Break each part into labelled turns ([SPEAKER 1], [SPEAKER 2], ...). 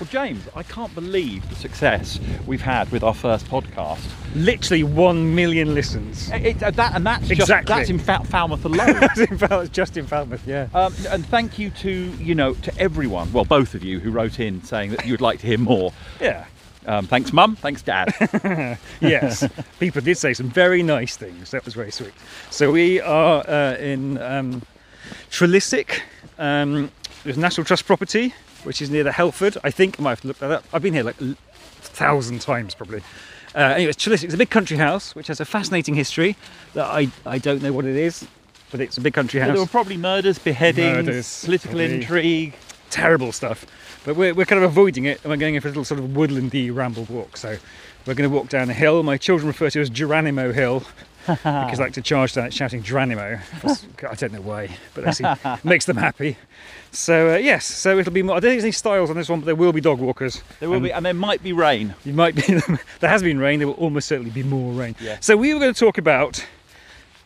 [SPEAKER 1] Well, James, I can't believe the success we've had with our first podcast.
[SPEAKER 2] Literally one million listens.
[SPEAKER 1] It, uh, that, and that's
[SPEAKER 2] Exactly.
[SPEAKER 1] just that's in Fa- Falmouth alone.
[SPEAKER 2] That's in Falmouth, just in Falmouth, yeah.
[SPEAKER 1] Um, and thank you to you know to everyone, well, both of you who wrote in saying that you would like to hear more.
[SPEAKER 2] Yeah.
[SPEAKER 1] Um, thanks, Mum. Thanks, Dad.
[SPEAKER 2] yes, people did say some very nice things. That was very sweet. So we are uh, in um, Trelissick. Um, there's National Trust property, which is near the Helford. I think I might have to look that up. I've been here like a thousand times probably. Uh, anyway, it's. It's a big country house which has a fascinating history that I, I don't know what it is, but it's a big country house.
[SPEAKER 1] there were probably murders, beheadings,
[SPEAKER 2] Murders,
[SPEAKER 1] political
[SPEAKER 2] probably.
[SPEAKER 1] intrigue.
[SPEAKER 2] Terrible stuff. But we're, we're kind of avoiding it and we're going for a little sort of woodlandy ramble walk. So we're going to walk down a hill. My children refer to it as Geronimo Hill because I like to charge down it shouting Dranimo. I don't know why, but that seems- makes them happy. So uh, yes, so it'll be more. I don't think there's any styles on this one, but there will be dog walkers.
[SPEAKER 1] There will
[SPEAKER 2] And
[SPEAKER 1] be, and there might be rain.
[SPEAKER 2] You might be. there has been rain. There will almost certainly be more rain.
[SPEAKER 1] Yeah.
[SPEAKER 2] So we were going to talk about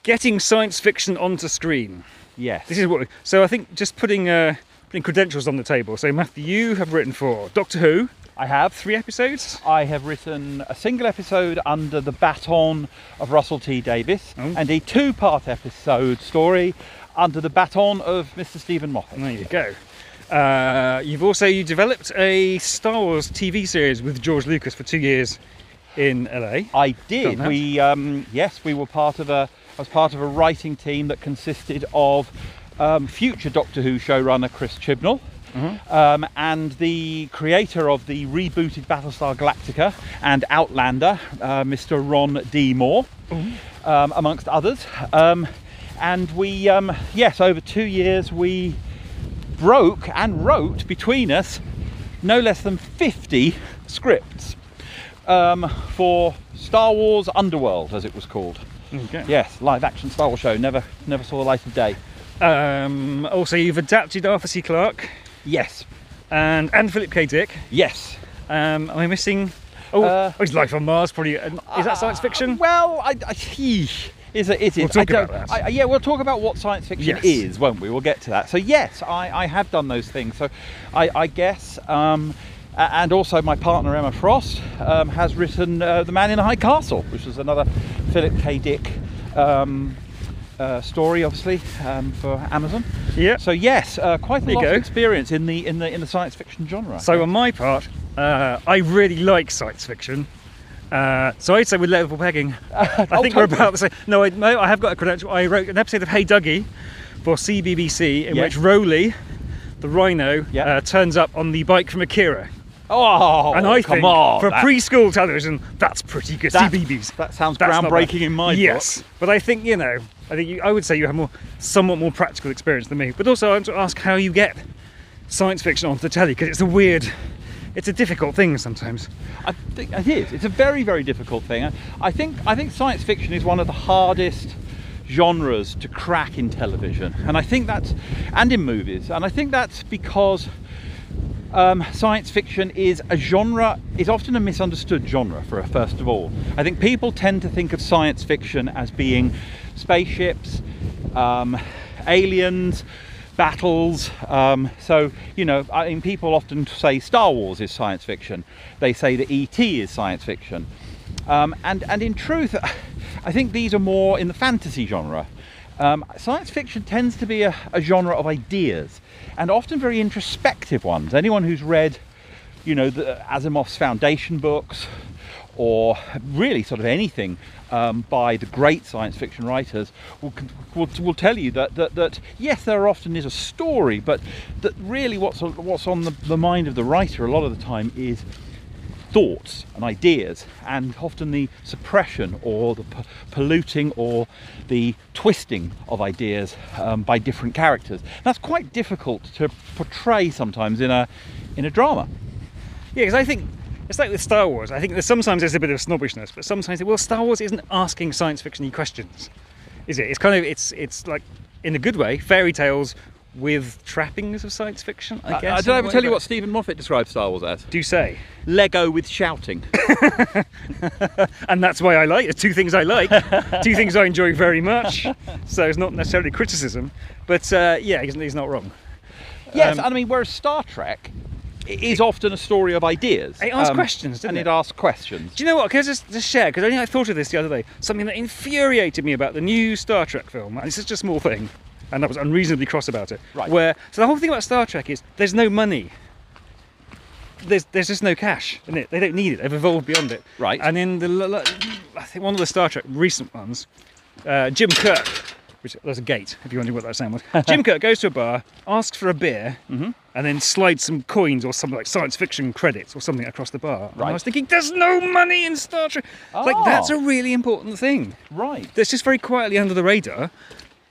[SPEAKER 2] getting science fiction onto screen.
[SPEAKER 1] Yes.
[SPEAKER 2] This is what. We, so I think just putting uh, putting credentials on the table. So Matthew, you have written for Doctor Who,
[SPEAKER 1] I have.
[SPEAKER 2] three episodes.
[SPEAKER 1] I have written a single episode under the baton of Russell T Davies
[SPEAKER 2] Oh.
[SPEAKER 1] and a two part episode story under the baton of Mr. Steven Moffat.
[SPEAKER 2] There you go. Uh, you've also you developed a Star Wars TV series with George Lucas for two years in LA.
[SPEAKER 1] I did. We um, yes, we were part of a I was part of a writing team that consisted of um, future Doctor Who showrunner Chris Chibnall.
[SPEAKER 2] Mm-hmm.
[SPEAKER 1] Um, and the creator of the rebooted Battlestar Galactica and Outlander, uh, Mr. Ron D. Moore, um, amongst others. Um, and we, um, yes, over two years, we broke and wrote between us no less than 50 scripts um, for Star Wars Underworld, as it was called.
[SPEAKER 2] Okay.
[SPEAKER 1] Yes, live action Star Wars show. Never, never saw the light of day.
[SPEAKER 2] Um, also, you've adapted Arthur C. Clarke
[SPEAKER 1] Yes,
[SPEAKER 2] and and Philip K. Dick.
[SPEAKER 1] yes.
[SPEAKER 2] Um, am I missing? Oh,
[SPEAKER 1] Uh,
[SPEAKER 2] oh, it's Life on Mars. Probably. uh, Is that science fiction?
[SPEAKER 1] Well, I, I, is it? Is it?
[SPEAKER 2] We'll talk
[SPEAKER 1] I
[SPEAKER 2] about that.
[SPEAKER 1] I, yeah, we'll talk about what science fiction
[SPEAKER 2] Yes.
[SPEAKER 1] is, won't we? We'll get to that. So yes, I, I have done those things. So I, I guess, um, and also my partner Emma Frost um, has written uh, The Man in the High Castle, which was another Philip K. Dick um, uh, story, obviously um, for Amazon.
[SPEAKER 2] Yeah.
[SPEAKER 1] So yes, uh, quite a
[SPEAKER 2] There
[SPEAKER 1] lot of experience in the in the in the science fiction genre.
[SPEAKER 2] So on my part, uh, I really like science fiction. Uh, so I'd say we're level pegging. I think
[SPEAKER 1] Oh,
[SPEAKER 2] we're about the same. No, I, no, I have got a credential. I wrote an episode of Hey Duggee for CBBC in
[SPEAKER 1] Yeah.
[SPEAKER 2] which Roly, the rhino,
[SPEAKER 1] Yeah.
[SPEAKER 2] uh, turns up on the bike from Akira.
[SPEAKER 1] oh,
[SPEAKER 2] and I
[SPEAKER 1] come
[SPEAKER 2] think
[SPEAKER 1] on,
[SPEAKER 2] for
[SPEAKER 1] that-
[SPEAKER 2] preschool television, that's pretty good.
[SPEAKER 1] That-
[SPEAKER 2] CBBC.
[SPEAKER 1] that sounds
[SPEAKER 2] That's
[SPEAKER 1] groundbreaking in my
[SPEAKER 2] yes,
[SPEAKER 1] book.
[SPEAKER 2] but I think you know, I think you, I would say you have more, somewhat more practical experience than me. But also, I want to ask how you get science fiction onto the telly because it's a weird, it's a difficult thing sometimes.
[SPEAKER 1] I think it is. It's a very, very difficult thing. I think I think science fiction is one of the hardest genres to crack in television, and I think that's and in movies, and I think that's because um, science fiction is a genre is often a misunderstood genre. For a first of all, I think people tend to think of science fiction as being spaceships, um, aliens, battles. Um, so you know, I mean, people often say Star Wars is science fiction. They say that ET is science fiction, um, and and in truth, I think these are more in the fantasy genre. Um, science fiction tends to be a, a genre of ideas, and often very introspective ones. Anyone who's read, you know, the Asimov's Foundation books, or really sort of anything um, by the great science fiction writers, will, will, will tell you that, that, that yes, there often is a story, but that really what's what's on the, the mind of the writer a lot of the time is thoughts and ideas, and often the suppression or the polluting or the twisting of ideas um, by different characters. That's quite difficult to portray sometimes in a in a drama.
[SPEAKER 2] Yeah, because I think it's like with Star Wars. I think there's sometimes there's a bit of snobbishness, but sometimes well, Star Wars isn't asking science fiction questions, is it? It's kind of it's it's like in a good way fairy tales with trappings of science fiction. I guess.
[SPEAKER 1] I
[SPEAKER 2] in
[SPEAKER 1] don't ever tell you what Steven Moffat describes Star Wars as.
[SPEAKER 2] Do say,
[SPEAKER 1] Lego with shouting.
[SPEAKER 2] and that's why I like it. Two things I like, two things I enjoy very much. So it's not necessarily criticism, but uh, yeah, he's, he's not wrong.
[SPEAKER 1] yes,
[SPEAKER 2] Um,
[SPEAKER 1] I mean, whereas Star Trek it is often a story of ideas.
[SPEAKER 2] It asks questions, doesn't
[SPEAKER 1] and
[SPEAKER 2] it?
[SPEAKER 1] it asks questions.
[SPEAKER 2] Do you know what? Can I just, just share? Because I I thought of this the other day. Something that infuriated me about the new Star Trek film. And it's just a small thing, and I was unreasonably cross about it.
[SPEAKER 1] Right.
[SPEAKER 2] Where so the whole thing about Star Trek is there's no money. There's there's just no cash in it. They don't need it. They've evolved beyond it.
[SPEAKER 1] Right.
[SPEAKER 2] And in the I think one of the Star Trek recent ones, uh, Jim Kirk. Which there's a gate, if you're wondering what that sound was. Jim Kirk goes to a bar, asks for a beer,
[SPEAKER 1] Mm-hmm.
[SPEAKER 2] and then slides some coins or something like science fiction credits or something across the bar. And I was thinking, there's no money in Star Trek. Like
[SPEAKER 1] Oh.
[SPEAKER 2] that's a really important thing.
[SPEAKER 1] Right.
[SPEAKER 2] That's just very quietly under the radar.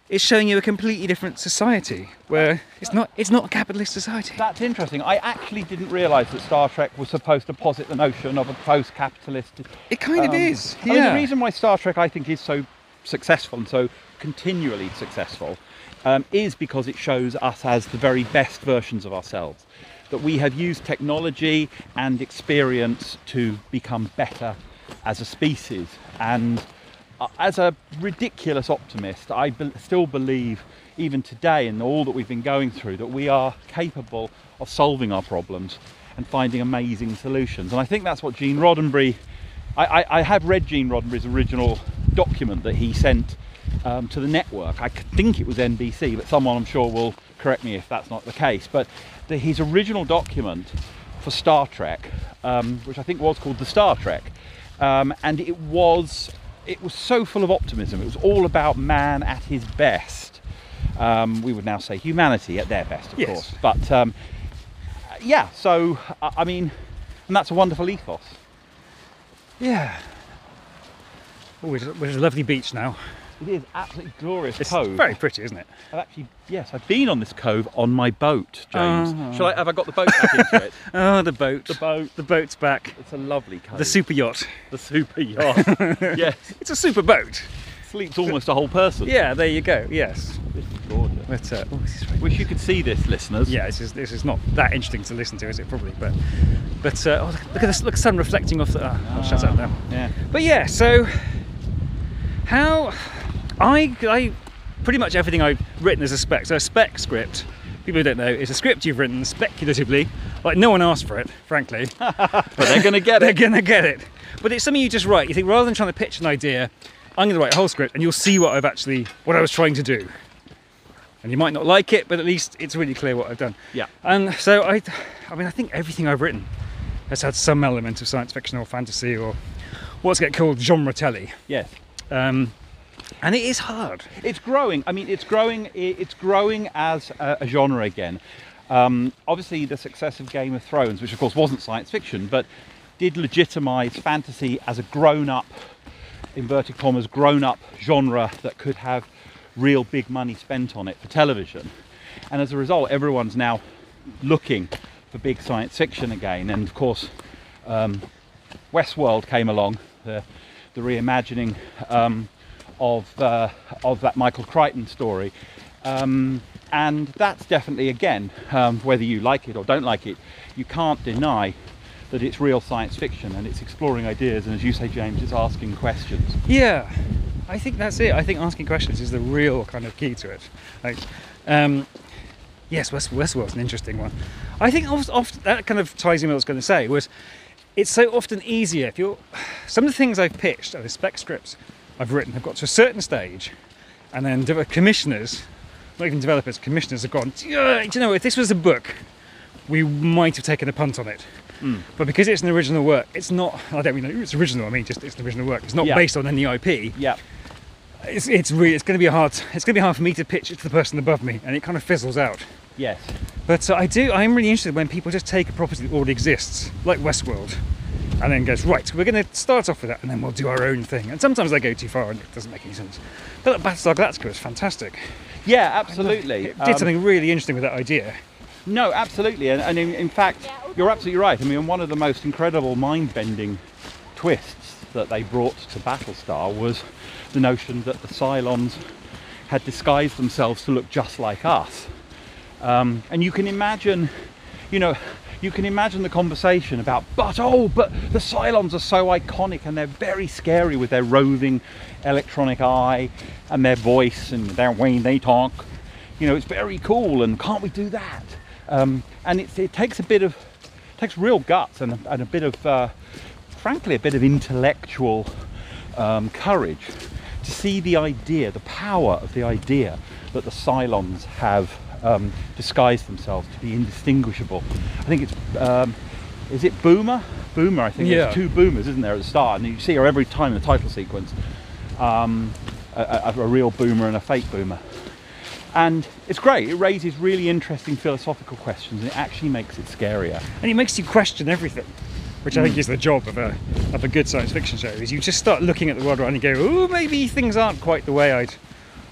[SPEAKER 2] It's showing you a completely different society where it's not it's not a capitalist society.
[SPEAKER 1] That's interesting. I actually didn't realise that Star Trek was supposed to posit the notion of a post-capitalist.
[SPEAKER 2] It kind of
[SPEAKER 1] um,
[SPEAKER 2] is.
[SPEAKER 1] I mean, the reason why Star Trek, I think, is so successful and so continually successful um, is because it shows us as the very best versions of ourselves. That we have used technology and experience to become better as a species. And as a ridiculous optimist, I be- still believe, even today, in all that we've been going through, that we are capable of solving our problems and finding amazing solutions. And I think that's what Gene Roddenberry. I, I, I have read Gene Roddenberry's original document that he sent um, to the network. I think it was NBC, but someone I'm sure will correct me if that's not the case. But the, his original document for Star Trek, um, which I think was called the Star Trek, um, and it was it was so full of optimism. It was all about man at his best. Um, we would now say humanity at their best, of
[SPEAKER 2] Yes.
[SPEAKER 1] course. But um, yeah, so I mean, and that's a wonderful ethos.
[SPEAKER 2] Yeah. Oh, there's a, there's a lovely beach now.
[SPEAKER 1] It is absolutely glorious
[SPEAKER 2] It's
[SPEAKER 1] cove.
[SPEAKER 2] very pretty, isn't it?
[SPEAKER 1] I've actually, yes, I've been on this cove on my boat, James.
[SPEAKER 2] Oh.
[SPEAKER 1] Shall I? Have I got the boat back into it?
[SPEAKER 2] Oh, the boat.
[SPEAKER 1] The boat.
[SPEAKER 2] The boat's back.
[SPEAKER 1] It's a lovely cove.
[SPEAKER 2] The super yacht.
[SPEAKER 1] the super yacht. yes,
[SPEAKER 2] It's a super boat.
[SPEAKER 1] sleeps almost a whole person.
[SPEAKER 2] Yeah, there you go. Yes.
[SPEAKER 1] This is gorgeous.
[SPEAKER 2] But uh, oh, very
[SPEAKER 1] Wish you could see this, listeners.
[SPEAKER 2] yeah, this is this is not that interesting to listen to, is it? Probably, but but uh, oh, look, at this! Look, sun reflecting off the. Uh, I'll shut up now.
[SPEAKER 1] Yeah.
[SPEAKER 2] But yeah, so how I I pretty much everything I've written is a spec. So a spec script. People who don't know is a script you've written speculatively, like no one asked for it, frankly.
[SPEAKER 1] But they're going to get it.
[SPEAKER 2] They're gonna get it. But it's something you just write. You think rather than trying to pitch an idea, I'm gonna write a whole script, and you'll see what I've actually what I was trying to do. And you might not like it, but at least it's really clear what I've done.
[SPEAKER 1] Yeah.
[SPEAKER 2] And so I, I mean, I think everything I've written has had some element of science fiction or fantasy or what's get called genre telly.
[SPEAKER 1] Yes.
[SPEAKER 2] Um, and it is hard.
[SPEAKER 1] It's growing. I mean, it's growing. It's growing as a, a genre again. Um, obviously, the success of Game of Thrones, which of course wasn't science fiction, but did legitimise fantasy as a grown-up, inverted commas, grown-up genre that could have real big money spent on it for television. And as a result, everyone's now looking for big science fiction again. And of course, um, Westworld came along, the, the reimagining um, of, uh, of that Michael Crichton story. Um, and that's definitely, again, um, whether you like it or don't like it, you can't deny that it's real science fiction and it's exploring ideas. And as you say, James, it's asking questions.
[SPEAKER 2] Yeah, I think that's it. I think asking questions is the real kind of key to it. Like, um, yes, West, Westworld's an interesting one. I think often, often that kind of ties in with what I was going to say was it's so often easier if you're some of the things I've pitched are the spec scripts I've written have got to a certain stage, and then de- commissioners, not even developers, commissioners have gone. Do you know if this was a book, we might have taken a punt on it. But because it's an original work, it's not. I don't mean it's original. I mean just it's an original work. It's not
[SPEAKER 1] Yeah.
[SPEAKER 2] based on any IP.
[SPEAKER 1] Yeah,
[SPEAKER 2] It's, it's really it's going to be hard. It's going to be hard for me to pitch it to the person above me, and it kind of fizzles out.
[SPEAKER 1] yes,
[SPEAKER 2] But uh, I do. I'm really interested when people just take a property that already exists, like Westworld, and then goes right. We're going to start off with that, and then we'll do our own thing. And sometimes they go too far, and it doesn't make any sense. But Battlestar Galactica was fantastic.
[SPEAKER 1] yeah, absolutely.
[SPEAKER 2] It did
[SPEAKER 1] Um,
[SPEAKER 2] something really interesting with that idea.
[SPEAKER 1] No, absolutely, and, and in, in fact, you're absolutely right. I mean, one of the most incredible mind-bending twists that they brought to Battlestar was the notion that the Cylons had disguised themselves to look just like us. Um, and you can imagine, you know, you can imagine the conversation about, but oh, but the Cylons are so iconic and they're very scary with their roving electronic eye and their voice and their way they talk. You know, it's very cool, and can't we do that? Um, and it, it takes a bit of takes real guts and, and a bit of, uh, frankly, a bit of intellectual um, courage to see the idea, the power of the idea that the Cylons have um, disguised themselves to be indistinguishable. I think it's, um, is it Boomer? Boomer, I think.
[SPEAKER 2] Yeah.
[SPEAKER 1] There's two Boomers, isn't there, at the start? And you see her every time in the title sequence. Um, a, a, a real Boomer and a fake Boomer. And it's great. It raises really interesting philosophical questions and it actually makes it scarier.
[SPEAKER 2] and it makes you question everything, which I think is the job of a of a good science fiction show. Is you just start looking at the world around and you go, oh, maybe things aren't quite the way I'd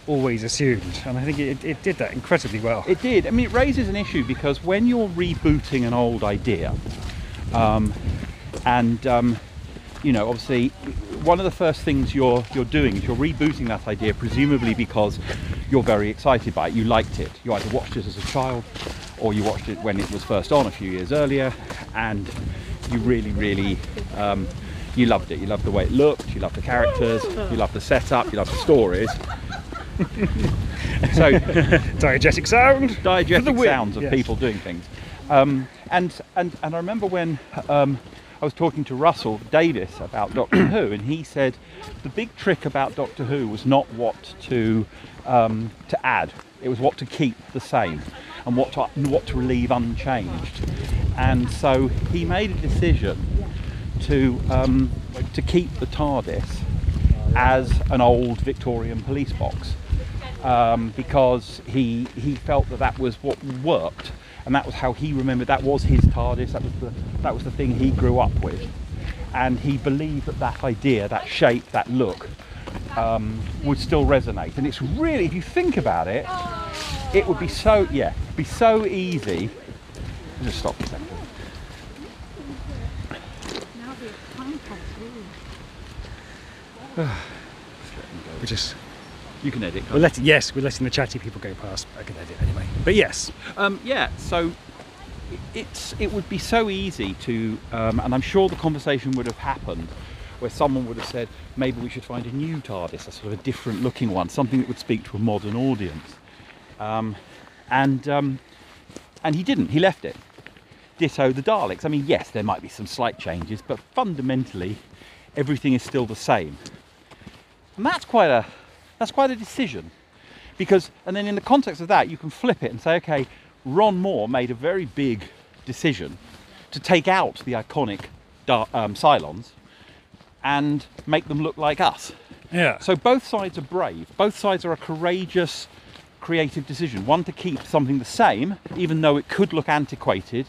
[SPEAKER 2] always assumed. And I think it, it did that incredibly well.
[SPEAKER 1] It did. I mean, it raises an issue because when you're rebooting an old idea, um, and um, you know, obviously, one of the first things you're you're doing is you're rebooting that idea, presumably because you're very excited by it. You liked it. You either watched it as a child, or you watched it when it was first on a few years earlier, and you really, really. Um, you loved it. You loved the way it looked. You loved the characters. You loved the setup. You loved the stories. so
[SPEAKER 2] Diegetic sound. The
[SPEAKER 1] diegetic sounds of
[SPEAKER 2] Yes.
[SPEAKER 1] people doing things. Um, and, and, and I remember when um, I was talking to Russell Davies about Doctor Who, and he said the big trick about Doctor Who was not what to, um, to add, it was what to keep the same and what to, what to leave unchanged. And so he made a decision to, um, to keep the TARDIS as an old Victorian police box um, because he he felt that that was what worked, and that was how he remembered. That was his TARDIS. That was the that was the thing he grew up with, and he believed that that idea, that shape, that look, um, would still resonate. And it's really, if you think about it, it would be so yeah, be so easy. Just stop for a second.
[SPEAKER 3] Now the time comes through.
[SPEAKER 2] We're just
[SPEAKER 1] You can edit.
[SPEAKER 2] we're letting yes, we're letting the chatty people go past. I can edit anyway. But yes,
[SPEAKER 1] Um, yeah, so it's it would be so easy to, um, and I'm sure the conversation would have happened where someone would have said maybe we should find a new TARDIS, a sort of a different looking one, something that would speak to a modern audience. Um, and um, and he didn't. He left it. Ditto the Daleks. I mean, yes, there might be some slight changes, but fundamentally, everything is still the same. And that's quite a that's quite a decision. Because and then in the context of that you can flip it and say okay ron moore made a very big decision to take out the iconic um, cylons and make them look like us.
[SPEAKER 2] Yeah.
[SPEAKER 1] so both sides are brave. Both sides are a courageous creative decision. One to keep something the same even though it could look antiquated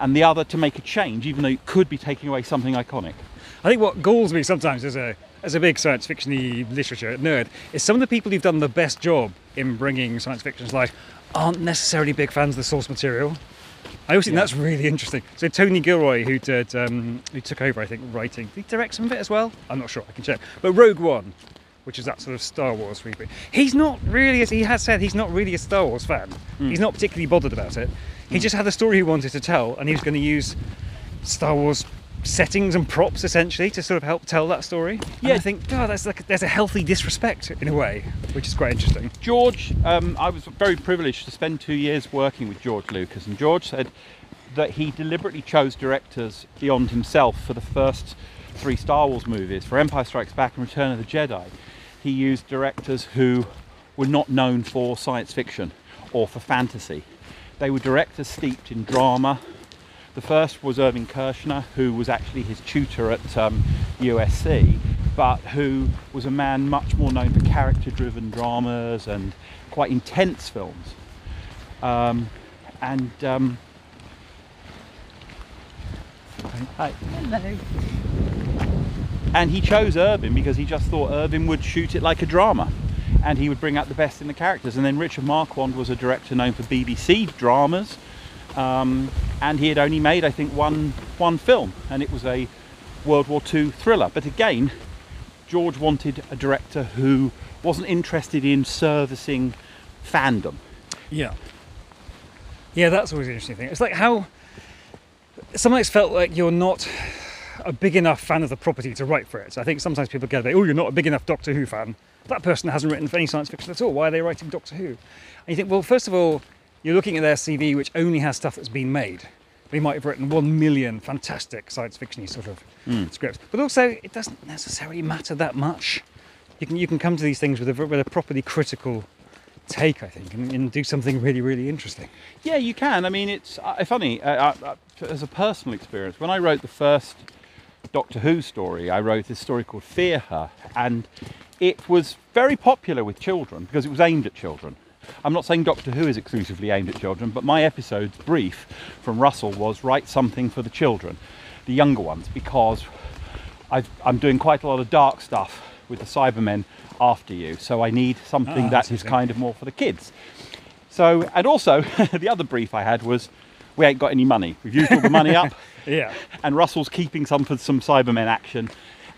[SPEAKER 1] and the other to make a change even though it could be taking away something iconic.
[SPEAKER 2] I think what galls me sometimes as a as a big science fiction literature nerd is some of the people who've done the best job in bringing science fiction to life aren't necessarily big fans of the source material. I always think
[SPEAKER 1] Yeah.
[SPEAKER 2] that's really interesting. So Tony Gilroy, who did, um, who took over, I think, writing, did he direct some of it as well? I'm not sure. I can check. But Rogue One, which is that sort of Star Wars reboot, he's not really. As he has said, he's not really a Star Wars fan. He's not particularly bothered about it. He just had a story he wanted to tell, and he was going to use Star Wars settings and props essentially to sort of help tell that story. Yeah,
[SPEAKER 1] Yeah.
[SPEAKER 2] I think oh, that's like there's a healthy disrespect in a way, which is quite interesting.
[SPEAKER 1] George, um, I was very privileged to spend two years working with George Lucas, and George said that he deliberately chose directors beyond himself for the first three Star Wars movies. For Empire Strikes Back and Return of the Jedi, he used directors who were not known for science fiction or for fantasy. They were directors steeped in drama. The first was Irving Kershner, who was actually his tutor at um, USC, but who was a man much more known for character driven dramas and quite intense films. Um, and um, hi.
[SPEAKER 3] Hello.
[SPEAKER 1] and he chose Irving because he just thought Irving would shoot it like a drama and he would bring out the best in the characters. And then Richard Marquand was a director known for BBC dramas, um, and he had only made, I think, one one film, and it was a World War II thriller. But again, George wanted a director who wasn't interested in servicing fandom.
[SPEAKER 2] Yeah. Yeah, that's always an interesting thing. It's like how sometimes felt like you're not a big enough fan of the property to write for it. So I think sometimes people get a bit, oh, you're not a big enough Doctor Who fan. That person hasn't written for any science fiction at all. Why are they writing Doctor Who? And you think, well, first of all, you're looking at their CV, which only has stuff that's been made. they might have written one million fantastic science fiction sort of scripts. But also, it doesn't necessarily matter that much. You can you can come to these things with a with a properly critical take, I think, and, and do something really really interesting.
[SPEAKER 1] Yeah, you can. I mean, it's uh, funny. Uh, uh, uh, as a personal experience, when I wrote the first Doctor Who story, I wrote this story called Fear Her, and it was very popular with children because it was aimed at children. I'm not saying Doctor Who is exclusively aimed at children, but my episode's brief from Russell was write something for the children, the younger ones, because I've, I'm doing quite a lot of dark stuff with the Cybermen after you, so I need something
[SPEAKER 2] Ah, that's
[SPEAKER 1] is kind of more for the kids. So, and also the other brief I had was we ain't got any money. We've used all the money up,
[SPEAKER 2] Yeah.
[SPEAKER 1] and Russell's keeping some for some Cybermen action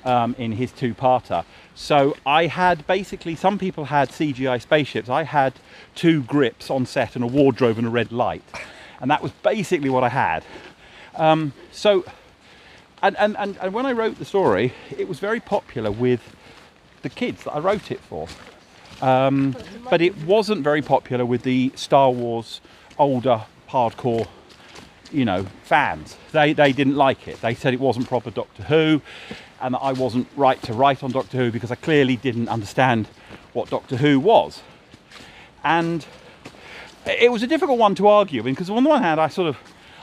[SPEAKER 1] um, in his two-parter. So I had basically some people had CGI spaceships. I had two grips on set and a wardrobe and a red light, and that was basically what I had. Um, so, and, and, and, and when I wrote the story, it was very popular with the kids that I wrote it for. Um, but it wasn't very popular with the Star Wars older hardcore, you know, fans. They they didn't like it. They said it wasn't proper Doctor Who, and that I wasn't right to write on Doctor Who because I clearly didn't understand what Doctor Who was. And it was a difficult one to argue because on the one hand I sort of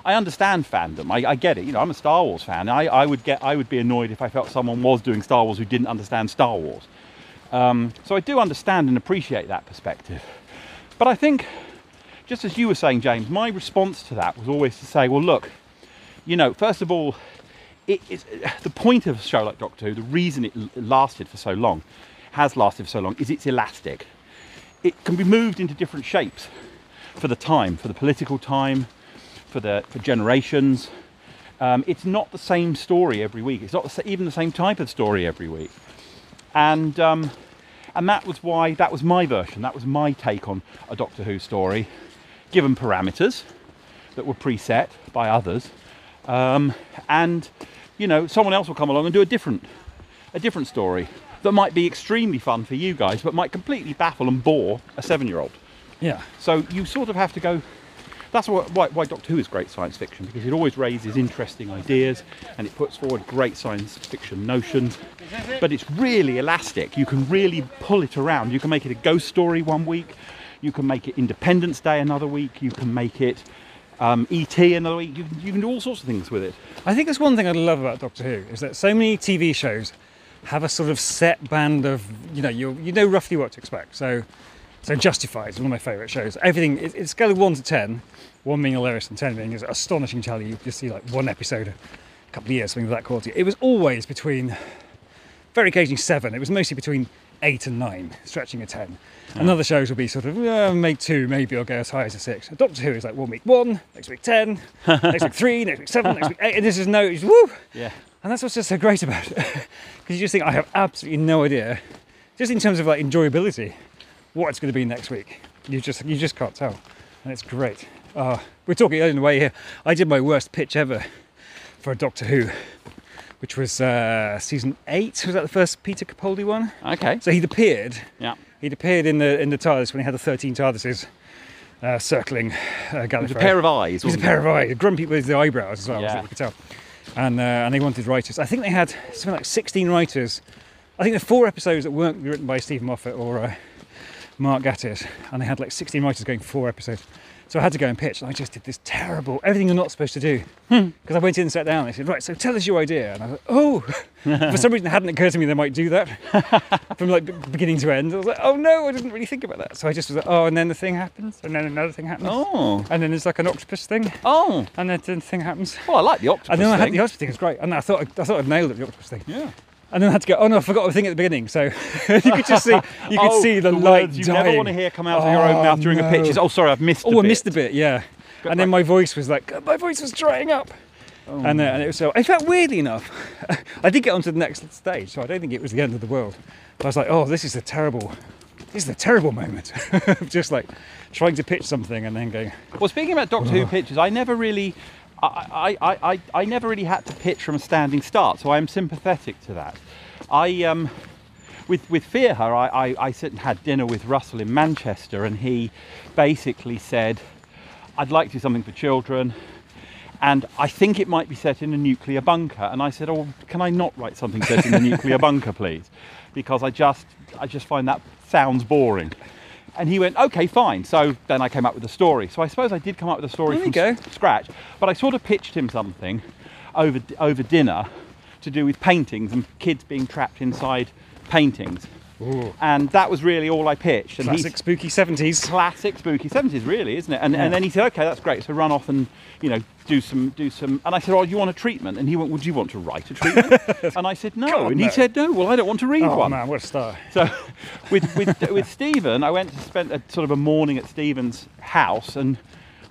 [SPEAKER 1] I understand fandom. I, I get it. You know, I'm a Star Wars fan. I, I would get I would be annoyed if I felt someone was doing Star Wars who didn't understand Star Wars. Um, so I do understand and appreciate that perspective. But I think, just as you were saying, James, my response to that was always to say, well, look, you know, first of all, it, it's, the point of a show like Doctor Who, the reason it lasted for so long, has lasted for so long, is it's elastic. It can be moved into different shapes for the time, for the political time, for the for generations. Um, it's not the same story every week. It's not even the same type of story every week. And um, and that was why that was my version. That was my take on a Doctor Who story, given parameters that were preset by others. Um, and you know, someone else will come along and do a different a different story that might be extremely fun for you guys, but might completely baffle and bore a seven-year-old.
[SPEAKER 2] Yeah.
[SPEAKER 1] So you sort of have to go. That's why, why, why Doctor Who is great science fiction because it always raises interesting ideas and it puts forward great science fiction notions. But it's really elastic. You can really pull it around. You can make it a ghost story one week. You can make it Independence Day another week. You can make it um, ET another week. You can, you can do all sorts of things with it.
[SPEAKER 2] I think that's one thing I love about Doctor Who is that so many TV shows have a sort of set band of you know you you know roughly what to expect. So so Justified is one of my favourite shows. Everything it's, it's scale of one to ten, one being hilarious and ten being is astonishing. Tell you just see like one episode a couple of years something of that quality. It was always between very occasionally seven. It was mostly between eight and nine, stretching a ten. And other shows will be sort of uh, make two, maybe I'll go as high as a six. Doctor Who is like one week one, next week ten, next week three, next week seven, next week eight, and this is no, it's woo.
[SPEAKER 1] Yeah.
[SPEAKER 2] And that's what's just so great about it, because you just think I have absolutely no idea, just in terms of like enjoyability, what it's going to be next week. You just you just can't tell, and it's great. Uh, we're talking in the way here. I did my worst pitch ever for a Doctor Who, which was uh, season eight. Was that the first Peter Capaldi one?
[SPEAKER 1] Okay.
[SPEAKER 2] So he'd appeared.
[SPEAKER 1] Yeah.
[SPEAKER 2] He'd appeared in the in the TARDIS when he had the thirteen TARDISes uh, circling uh, Gallifrey.
[SPEAKER 1] It was a pair of eyes.
[SPEAKER 2] He was a pair
[SPEAKER 1] it?
[SPEAKER 2] of eyes, grumpy with the eyebrows as well,
[SPEAKER 1] Yeah.
[SPEAKER 2] as you could tell. And uh, and they wanted writers. I think they had something like 16 writers. I think there were four episodes that weren't written by Steve Moffat or uh, Mark Gatiss, and they had like 16 writers going for four episodes. So I had to go and pitch, and I just did this terrible, everything you're not supposed to do. Hmm. Because I went in and sat down, and they said, right, so tell us your idea. And I was like, oh, for some reason it hadn't occurred to me they might do that from like beginning to end. I was like, oh no, I didn't really think about that. So I just was like, oh, and then the thing happens, and then another thing happens.
[SPEAKER 1] Oh.
[SPEAKER 2] And then there's like an octopus thing,
[SPEAKER 1] Oh.
[SPEAKER 2] and then the thing happens.
[SPEAKER 1] Well, I like the octopus
[SPEAKER 2] And then I had
[SPEAKER 1] thing.
[SPEAKER 2] the octopus thing, it's great. And I thought I thought I'd nailed it, the octopus thing.
[SPEAKER 1] Yeah.
[SPEAKER 2] And then I had to go, oh no, I forgot the thing at the beginning. So you could just see, you could
[SPEAKER 1] oh,
[SPEAKER 2] see the,
[SPEAKER 1] the
[SPEAKER 2] light
[SPEAKER 1] you
[SPEAKER 2] dying.
[SPEAKER 1] never want to hear come out of your own
[SPEAKER 2] Oh,
[SPEAKER 1] mouth during a pitch is, oh, sorry, I've missed
[SPEAKER 2] Oh, I
[SPEAKER 1] bit."
[SPEAKER 2] missed a bit, yeah.
[SPEAKER 1] Got
[SPEAKER 2] and then my voice was like, my voice was drying up.
[SPEAKER 1] Oh.
[SPEAKER 2] And, uh, and it was so. In fact, weirdly enough, I did get onto the next stage, so I don't think it was the end of the world. But I was like, oh, this is a terrible, this is a terrible moment. Just like trying to pitch something and then going,
[SPEAKER 1] Well, speaking about Doctor Who pitches, I never really, I, I, I, I, never really had to pitch from a standing start, so I am sympathetic to that. I, um, with with Fear Her, I, I, I sit and had dinner with Russell in Manchester, and he basically said, "I'd like to do something for children." and I think it might be set in a nuclear bunker. And I said, "Oh, can I not write something set in a nuclear bunker, please?" Because I just, I just find that sounds boring. And he went, "Okay, fine." So then I came up with a story. So I suppose I did come up with a story
[SPEAKER 2] There
[SPEAKER 1] from s- scratch. But I sort of pitched him something over over dinner to do with paintings and kids being trapped inside paintings.
[SPEAKER 2] Ooh.
[SPEAKER 1] And that was really all I pitched. And
[SPEAKER 2] Classic spooky 70s.
[SPEAKER 1] classic spooky 70s really isn't it and,
[SPEAKER 2] Yeah.
[SPEAKER 1] and then he said okay that's great so run off and you know do some do some and i said oh do you want a treatment and he went would you want to write a treatment and i said no
[SPEAKER 2] God,
[SPEAKER 1] and he
[SPEAKER 2] no.
[SPEAKER 1] said no well i don't want to read
[SPEAKER 2] Oh
[SPEAKER 1] one
[SPEAKER 2] man, what a star.
[SPEAKER 1] so with with with stephen i went to spend a sort of a morning at stephen's house and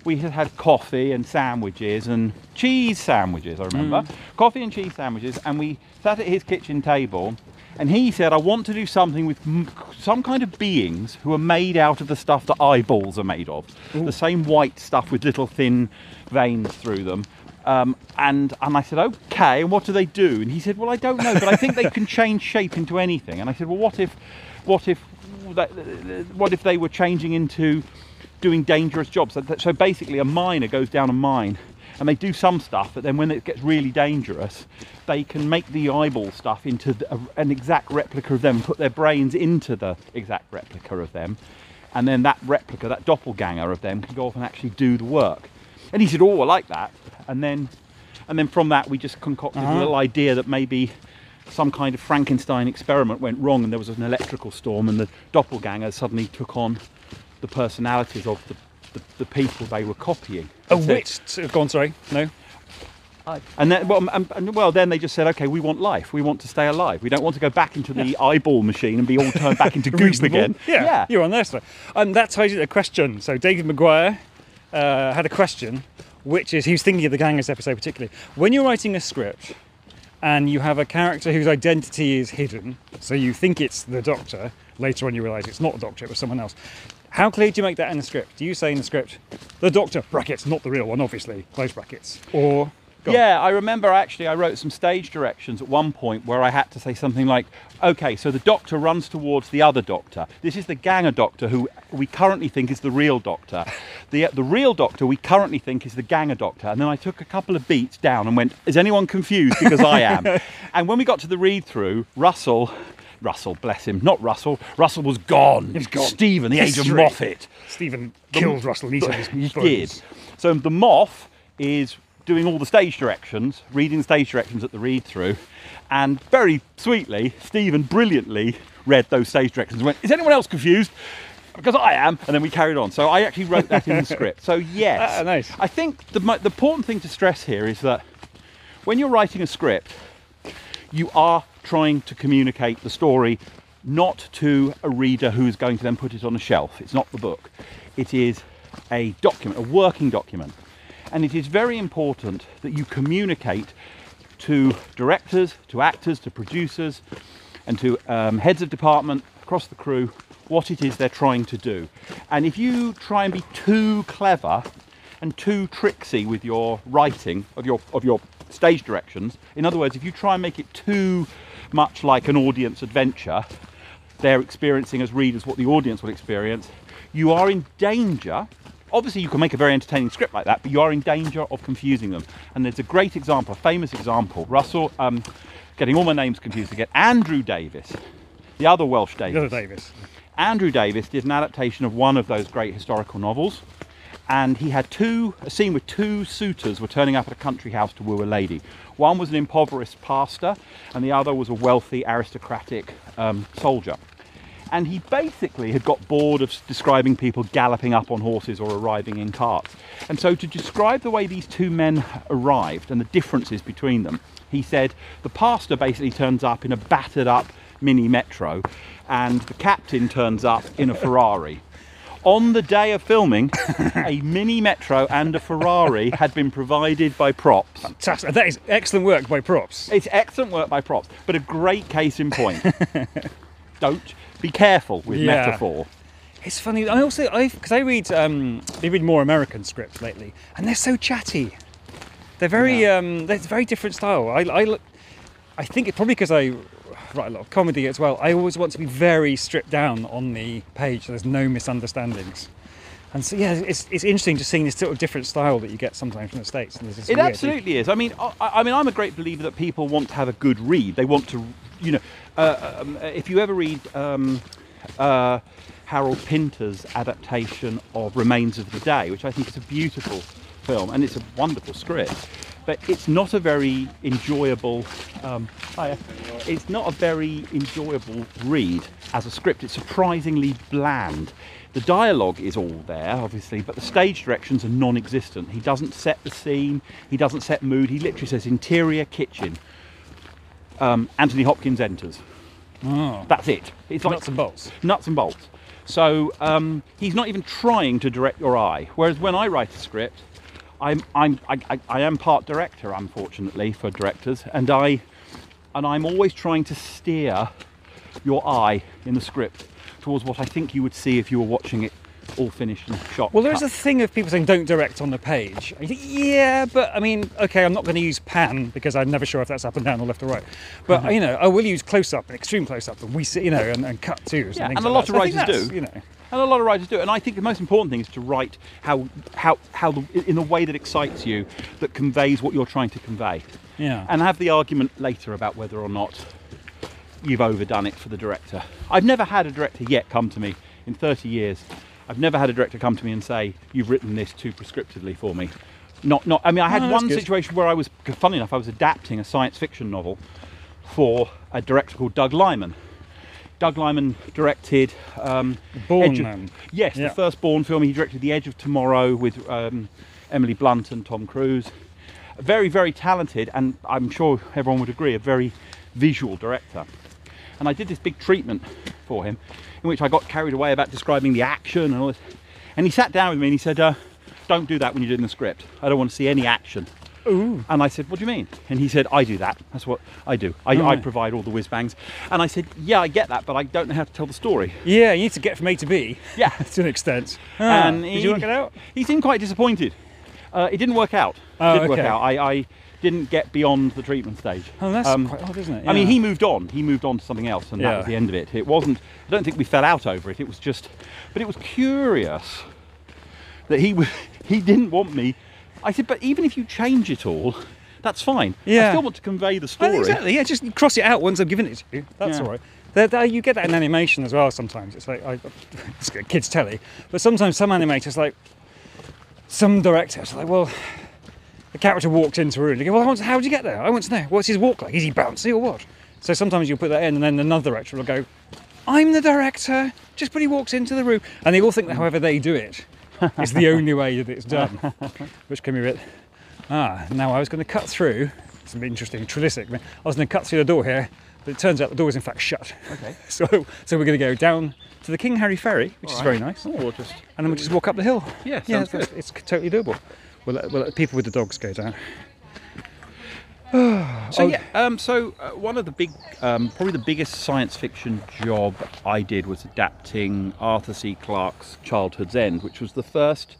[SPEAKER 1] we had had coffee and sandwiches and cheese sandwiches i remember mm. coffee and cheese sandwiches and we sat at his kitchen table and he said i want to do something with m- some kind of beings who are made out of the stuff that eyeballs are made of the same white stuff with little thin veins through them um, and and I said, okay, and what do they do? And he said, well, I don't know, but I think they can change shape into anything. And I said, well, what if, what if, what if they were changing into doing dangerous jobs? So, so basically, a miner goes down a mine, and they do some stuff, but then when it gets really dangerous, they can make the eyeball stuff into the, a, an exact replica of them, put their brains into the exact replica of them, and then that replica, that doppelganger of them, can go off and actually do the work. And he said, "Oh, I like that." And then, and then from that, we just concocted
[SPEAKER 2] Uh-huh.
[SPEAKER 1] a little idea that maybe some kind of Frankenstein experiment went wrong, and there was an electrical storm, and the doppelganger suddenly took on the personalities of the, the, the people they were copying.
[SPEAKER 2] A
[SPEAKER 1] And said-
[SPEAKER 2] witch. Go on, sorry. No.
[SPEAKER 1] and then, well, and, and, well, then they just said, okay, we want life. We want to stay alive. We don't want to go back into the eyeball machine and be all turned back into goop
[SPEAKER 2] Reasonable.
[SPEAKER 1] again.
[SPEAKER 2] Yeah, yeah, you're on there. So. Um, that ties into a question. So David Maguire uh, had a question, which is he was thinking of the Gangers episode particularly. When you're writing a script and you have a character whose identity is hidden, so you think it's the Doctor, later on you realise it's not the Doctor, it was someone else. How clear do you make that in the script? Do you say in the script, the Doctor, brackets, not the real one, obviously, close brackets, or.
[SPEAKER 1] Yeah, I remember actually I wrote some stage directions at one point where I had to say something like, okay, so the doctor runs towards the other doctor. This is the ganger doctor who we currently think is the real doctor. The, the real doctor we currently think is the ganger doctor. And then I took a couple of beats down and went, is anyone confused? Because I am. and when we got to the read through, Russell, Russell, bless him, not Russell, Russell was gone.
[SPEAKER 2] He's gone.
[SPEAKER 1] Stephen, the age of Moffat.
[SPEAKER 2] Stephen killed Russell of his
[SPEAKER 1] He did. So the Moff is doing all the stage directions, reading the stage directions at the read through, and very sweetly, Stephen brilliantly read those stage directions and went, Is anyone else confused? Because I am, and then we carried on. So I actually wrote that in the script. So yes,
[SPEAKER 2] Ah, nice.
[SPEAKER 1] I think the, the important thing to stress here is that when you're writing a script, you are trying to communicate the story not to a reader who's going to then put it on a shelf. It's not the book. It is a document, a working document. And it is very important that you communicate to directors, to actors, to producers, and to um, heads of department across the crew what it is they're trying to do. And if you try and be too clever and too tricksy with your writing of your of your stage directions, in other words, if you try and make it too much like an audience adventure, they're experiencing as readers what the audience will experience, you are in danger. Obviously, you can make a very entertaining script like that, but you are in danger of confusing them. And there's a great example, a famous example. Russell, um, getting all my names confused again. Andrew Davies, the other Welsh Davis.
[SPEAKER 2] The other Davis.
[SPEAKER 1] Andrew Davies did an adaptation of one of those great historical novels, and he had two a scene where two suitors were turning up at a country house to woo a lady. One was an impoverished pastor, and the other was a wealthy aristocratic um, soldier. And he basically had got bored of describing people galloping up on horses or arriving in carts. And so, to describe the way these two men arrived and the differences between them, he said the pastor basically turns up in a battered up mini metro, and the captain turns up in a Ferrari. On the day of filming, a mini metro and a Ferrari had been provided by props.
[SPEAKER 2] Fantastic. That is excellent work by props.
[SPEAKER 1] It's excellent work by props, but a great case in point. Don't be careful with
[SPEAKER 2] Yeah.
[SPEAKER 1] metaphor.
[SPEAKER 2] It's funny. I also I because I read um they read more American scripts lately, and they're so chatty. They're very
[SPEAKER 1] Yeah.
[SPEAKER 2] um they're very different style. I I look- I think it's probably because I write a lot of comedy as well. I always want to be very stripped down on the page. So there's no misunderstandings. And so yeah, it's, it's interesting just seeing this sort of different style that you get sometimes from the states. And
[SPEAKER 1] It
[SPEAKER 2] weird-
[SPEAKER 1] absolutely is. I mean, I, I mean, I'm a great believer that people want to have a good read. They want to, you know, uh, um, if you ever read um, uh, Harold Pinter's adaptation of Remains of the Day, which I think is a beautiful film and it's a wonderful script, but it's not a very enjoyable. Um, it's not a very enjoyable read as a script. It's surprisingly bland. The dialogue is all there, obviously, but the stage directions are non-existent. He doesn't set the scene. He doesn't set mood. He literally says interior kitchen. Um, Anthony Hopkins enters.
[SPEAKER 2] Oh,
[SPEAKER 1] That's it. It's like
[SPEAKER 2] nuts and bolts.
[SPEAKER 1] nuts and bolts. So um, he's not even trying to direct your eye. Whereas when I write a script, I'm, I'm, I, I, am part director, unfortunately, for directors, and I, and I'm always trying to steer your eye in the script towards what I think you would see if you were watching it all finished and shot.
[SPEAKER 2] Well, there's a thing of people saying don't direct on the page. Think, yeah, but I mean, okay, I'm not going to use pan because I'm never sure if that's up and down or left or right. But
[SPEAKER 1] Mm-hmm.
[SPEAKER 2] you know, I will use close up and extreme close up, and we see, you know, and, and cut twos.
[SPEAKER 1] Yeah,
[SPEAKER 2] and,
[SPEAKER 1] and a
[SPEAKER 2] like
[SPEAKER 1] lot
[SPEAKER 2] that.
[SPEAKER 1] of
[SPEAKER 2] So I think
[SPEAKER 1] writers do.
[SPEAKER 2] You know,
[SPEAKER 1] And a lot of writers do. it. And I think the most important thing is to write how, how, how the, in a way that excites you, that conveys what you're trying to convey.
[SPEAKER 2] yeah.
[SPEAKER 1] And have the argument later about whether or not you've overdone it for the director. I've never had a director yet come to me in 30 years. I've never had a director come to me and say, "You've written this too prescriptively for me." Not, not. I mean, I had
[SPEAKER 2] Oh, that's
[SPEAKER 1] one
[SPEAKER 2] good.
[SPEAKER 1] situation where I was, funny enough, I was adapting a science fiction novel for a director called Doug Liman. Doug Liman directed um,
[SPEAKER 2] Bourne
[SPEAKER 1] Edge of-
[SPEAKER 2] Man.
[SPEAKER 1] Yes,
[SPEAKER 2] Yeah.
[SPEAKER 1] the first Bourne film. He directed The Edge of Tomorrow with um, Emily Blunt and Tom Cruise. Very, very talented, and I'm sure everyone would agree, a very visual director. And I did this big treatment for him, in which I got carried away about describing the action and all this. And he sat down with me and he said, uh, "Don't do that when you're doing the script. I don't want to see any action."
[SPEAKER 2] Ooh.
[SPEAKER 1] And I said, "What do you mean?" And he said, "I do that. That's what I do. I, I provide all the whiz bangs." And I said, "Yeah, I get that, but I don't know how to tell the story."
[SPEAKER 2] Yeah, you need to get from A to B
[SPEAKER 1] Yeah.
[SPEAKER 2] to an extent. Ah,
[SPEAKER 1] and
[SPEAKER 2] did
[SPEAKER 1] he-
[SPEAKER 2] you work it out?
[SPEAKER 1] He seemed quite disappointed. Uh, it didn't work out.
[SPEAKER 2] Oh,
[SPEAKER 1] didn't work out. I, I didn't get beyond the treatment stage.
[SPEAKER 2] Oh, that's
[SPEAKER 1] Um,
[SPEAKER 2] quite odd, isn't it?
[SPEAKER 1] I mean, he moved on. He moved on to something else, and that was the end of it. It wasn't. I don't think we fell out over it. It was just, but it was curious that he was, he didn't want me. I said, but even if you change it all, that's fine. Yeah. I
[SPEAKER 2] Yeah.
[SPEAKER 1] still want to convey the story.
[SPEAKER 2] exactly. Yeah, just cross it out once I've given it to you. That's
[SPEAKER 1] Yeah.
[SPEAKER 2] all right. There, there, you get that in animation as well. Sometimes it's like I, it's kids telly, but sometimes some animators like some directors are like, well, the character walked into a room. They go, well, I want to, how did you get there? I want to know. What's his walk like? Is he bouncy or what? So sometimes you'll put that in, and then another director will go, I'm the director. Just when he walks into the room, and they all think that however they do it is the only way that it's done, which can be a bit. Ah, now I was going to cut through some interesting Trelissick. I was going to cut through the door here, but it turns out the door is in fact shut.
[SPEAKER 1] Okay.
[SPEAKER 2] So, so we're going to go down to the King Harry Ferry, which is very nice,
[SPEAKER 1] Oh,
[SPEAKER 2] and then we'll just walk up the hill.
[SPEAKER 1] Yeah,
[SPEAKER 2] yeah, it's, it's totally doable. We'll let, we'll let people with the dogs go down.
[SPEAKER 1] So
[SPEAKER 2] Oh.
[SPEAKER 1] yeah, um, so uh, one of the big, um, probably the biggest science fiction job I did was adapting Arthur C. Clarke's *Childhood's End*, which was the first,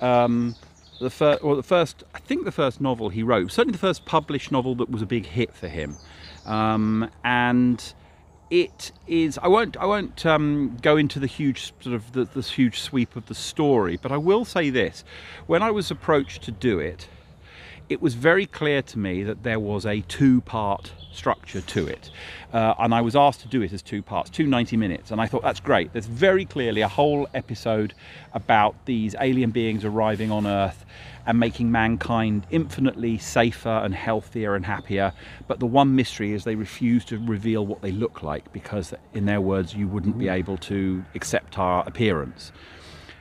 [SPEAKER 1] um, the first, or the first, I think the first novel he wrote. Certainly the first published novel that was a big hit for him, um, and it is. I won't. I won't um, go into the huge sort of the, this huge sweep of the story, but I will say this: when I was approached to do it it was very clear to me that there was a two part structure to it. Uh, and I was asked to do it as two parts, two 90 minutes. And I thought, that's great. There's very clearly a whole episode about these alien beings arriving on Earth and making mankind infinitely safer and healthier and happier. But the one mystery is they refuse to reveal what they look like because, in their words, you wouldn't be able to accept our appearance,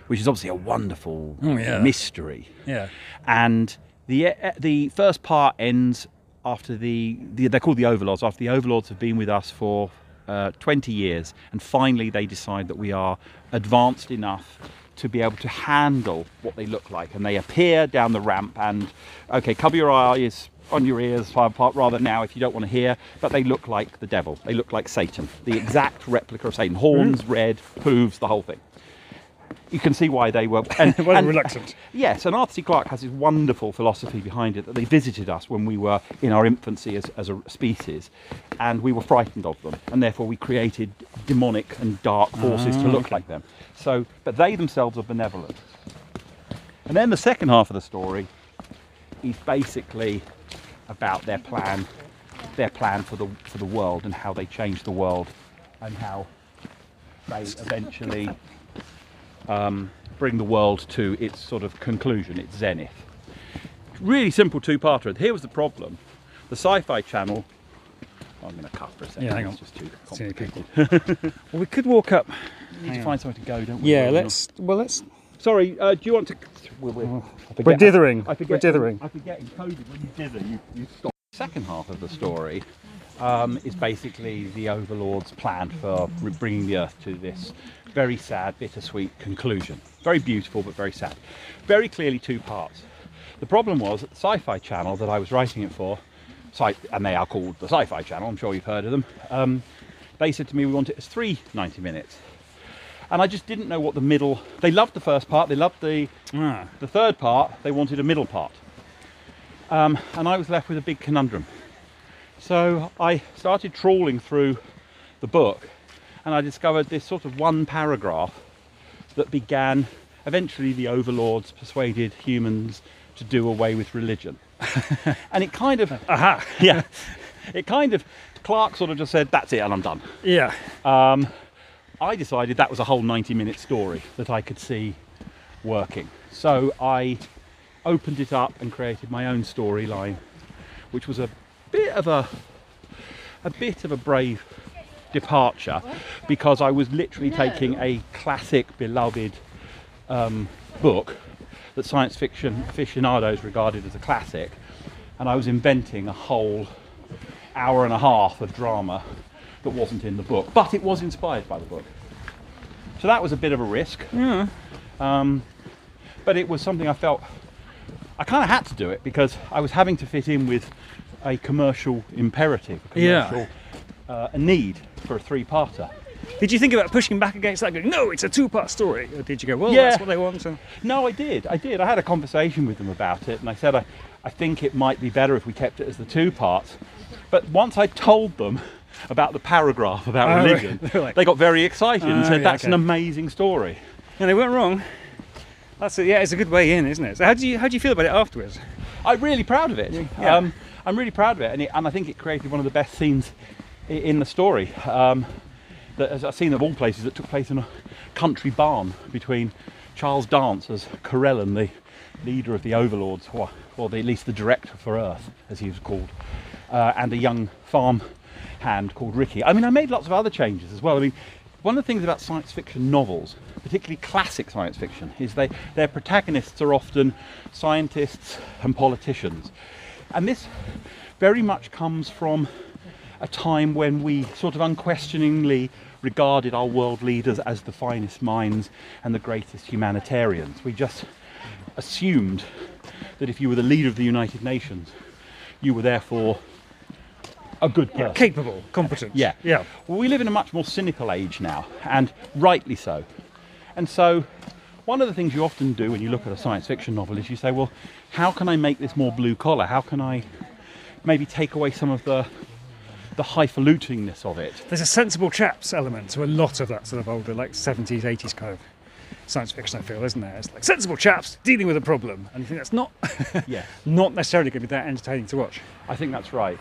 [SPEAKER 1] which is obviously a wonderful
[SPEAKER 2] Oh, yeah.
[SPEAKER 1] mystery
[SPEAKER 2] Yeah.
[SPEAKER 1] and the uh, the first part ends after the, the they're called the overlords after the overlords have been with us for uh, 20 years and finally they decide that we are advanced enough to be able to handle what they look like. And they appear down the ramp and okay cover your eyes on your ears far apart rather now if you don't want to hear but they look like the devil. They look like satan the exact replica of satan. Horns red hooves the whole thing you can see why they were and,
[SPEAKER 2] Well,
[SPEAKER 1] and-
[SPEAKER 2] reluctant.
[SPEAKER 1] Yes, and Arthur C. Clarke has this wonderful philosophy behind it that they visited us when we were in our infancy as, as a species, and we were frightened of them, and therefore we created demonic and dark forces to look like them. So, but they themselves are benevolent. And then the second half of the story is basically about their plan, their plan for the for the world and how they changed the world, and how they eventually um, bring the world to its sort of conclusion, its zenith. Really simple two-parter. Here was the problem: the Sci-Fi Channel. oh, I'm going to cut for a second.
[SPEAKER 2] Yeah, hang
[SPEAKER 1] it's
[SPEAKER 2] on.
[SPEAKER 1] just too
[SPEAKER 2] Too many
[SPEAKER 1] complicated.
[SPEAKER 2] Well, we could walk up.
[SPEAKER 1] We need
[SPEAKER 2] Hang
[SPEAKER 1] to
[SPEAKER 2] on.
[SPEAKER 1] find somewhere to go, don't we?
[SPEAKER 2] Yeah, let's. Well, let's.
[SPEAKER 1] Sorry, uh, do you want to? We're, we're, I
[SPEAKER 2] We're dithering.
[SPEAKER 1] I
[SPEAKER 2] We're dithering.
[SPEAKER 1] I forget in COVID when you dither, you, you stop. Second half of the story um, is basically the Overlord's plan for bringing the Earth to this very sad, bittersweet conclusion. Very beautiful, but very sad. Very clearly two parts. The problem was that the Sci-Fi Channel that I was writing it for, sci- and they are called the Sci-Fi Channel. I'm sure you've heard of them. Um, they said to me, "We want it as three 90 minutes." And I just didn't know what the middle. They loved the first part. They loved the
[SPEAKER 2] Ah,
[SPEAKER 1] the third part, they wanted a middle part. Um, and I was left with a big conundrum. So I started trawling through the book and I discovered this sort of one paragraph that began eventually the overlords persuaded humans to do away with religion. and it kind of,
[SPEAKER 2] aha.
[SPEAKER 1] yeah, it kind of, Clarke sort of just said, that's it and I'm done.
[SPEAKER 2] Yeah.
[SPEAKER 1] Um, I decided that was a whole 90 minute story that I could see working. So I opened it up and created my own storyline, which was a bit of a a bit of a brave departure because I was literally taking a classic beloved um, book that science fiction aficionados regarded as a classic and I was inventing a whole hour and a half of drama that wasn't in the book, but it was inspired by the book. So that was a bit of a risk.
[SPEAKER 2] Yeah.
[SPEAKER 1] Um, but it was something I felt I kind of had to do it because I was having to fit in with a commercial imperative, a
[SPEAKER 2] Yeah.
[SPEAKER 1] uh, a need for a three-parter.
[SPEAKER 2] Did you think about pushing back against that? Going, no, it's a two-part story. Or did you go, well,
[SPEAKER 1] Yeah.
[SPEAKER 2] that's what they want? So.
[SPEAKER 1] No, I did. I did. I had a conversation with them about it, and I said I, I think it might be better if we kept it as the two parts. But once I told them about the paragraph about
[SPEAKER 2] Oh,
[SPEAKER 1] religion,
[SPEAKER 2] like-
[SPEAKER 1] they got very excited and
[SPEAKER 2] Oh,
[SPEAKER 1] said,
[SPEAKER 2] yeah,
[SPEAKER 1] "That's an amazing story."
[SPEAKER 2] And they weren't wrong. That's it. Yeah, it's a good way in, isn't it? So how do you how do you feel about it afterwards?
[SPEAKER 1] I'm really proud of it.
[SPEAKER 2] Yeah.
[SPEAKER 1] Um, I'm really proud of it, and, it, and I think it created one of the best scenes in the story. Um, that as a scene of all places that took place in a country barn between Charles Dance as Karellen, the leader of the Overlords, or, or the, at least the director for Earth, as he was called, uh, and a young farm hand called Ricky. I mean, I made lots of other changes as well. I mean, one of the things about science fiction novels, particularly classic science fiction, is they their protagonists are often scientists and politicians, and this very much comes from a time when we sort of unquestioningly regarded our world leaders as the finest minds and the greatest humanitarians. We just assumed that if you were the leader of the United Nations, you were therefore a good person.
[SPEAKER 2] Capable, competent.
[SPEAKER 1] Yeah.
[SPEAKER 2] Yeah.
[SPEAKER 1] Well, we live in a much more cynical age now, and rightly so. And so, one of the things you often do when you look at a science fiction novel is you say, well, how can I make this more blue collar? How can I maybe take away some of the the highfalutingness of it?
[SPEAKER 2] There's a sensible chaps element to a lot of that sort of older, like 70s, 80s kind of science fiction. I feel, isn't there? It's like sensible chaps dealing with a problem, and you think that's not
[SPEAKER 1] Yes,
[SPEAKER 2] not necessarily going to be that entertaining to watch.
[SPEAKER 1] I think that's right.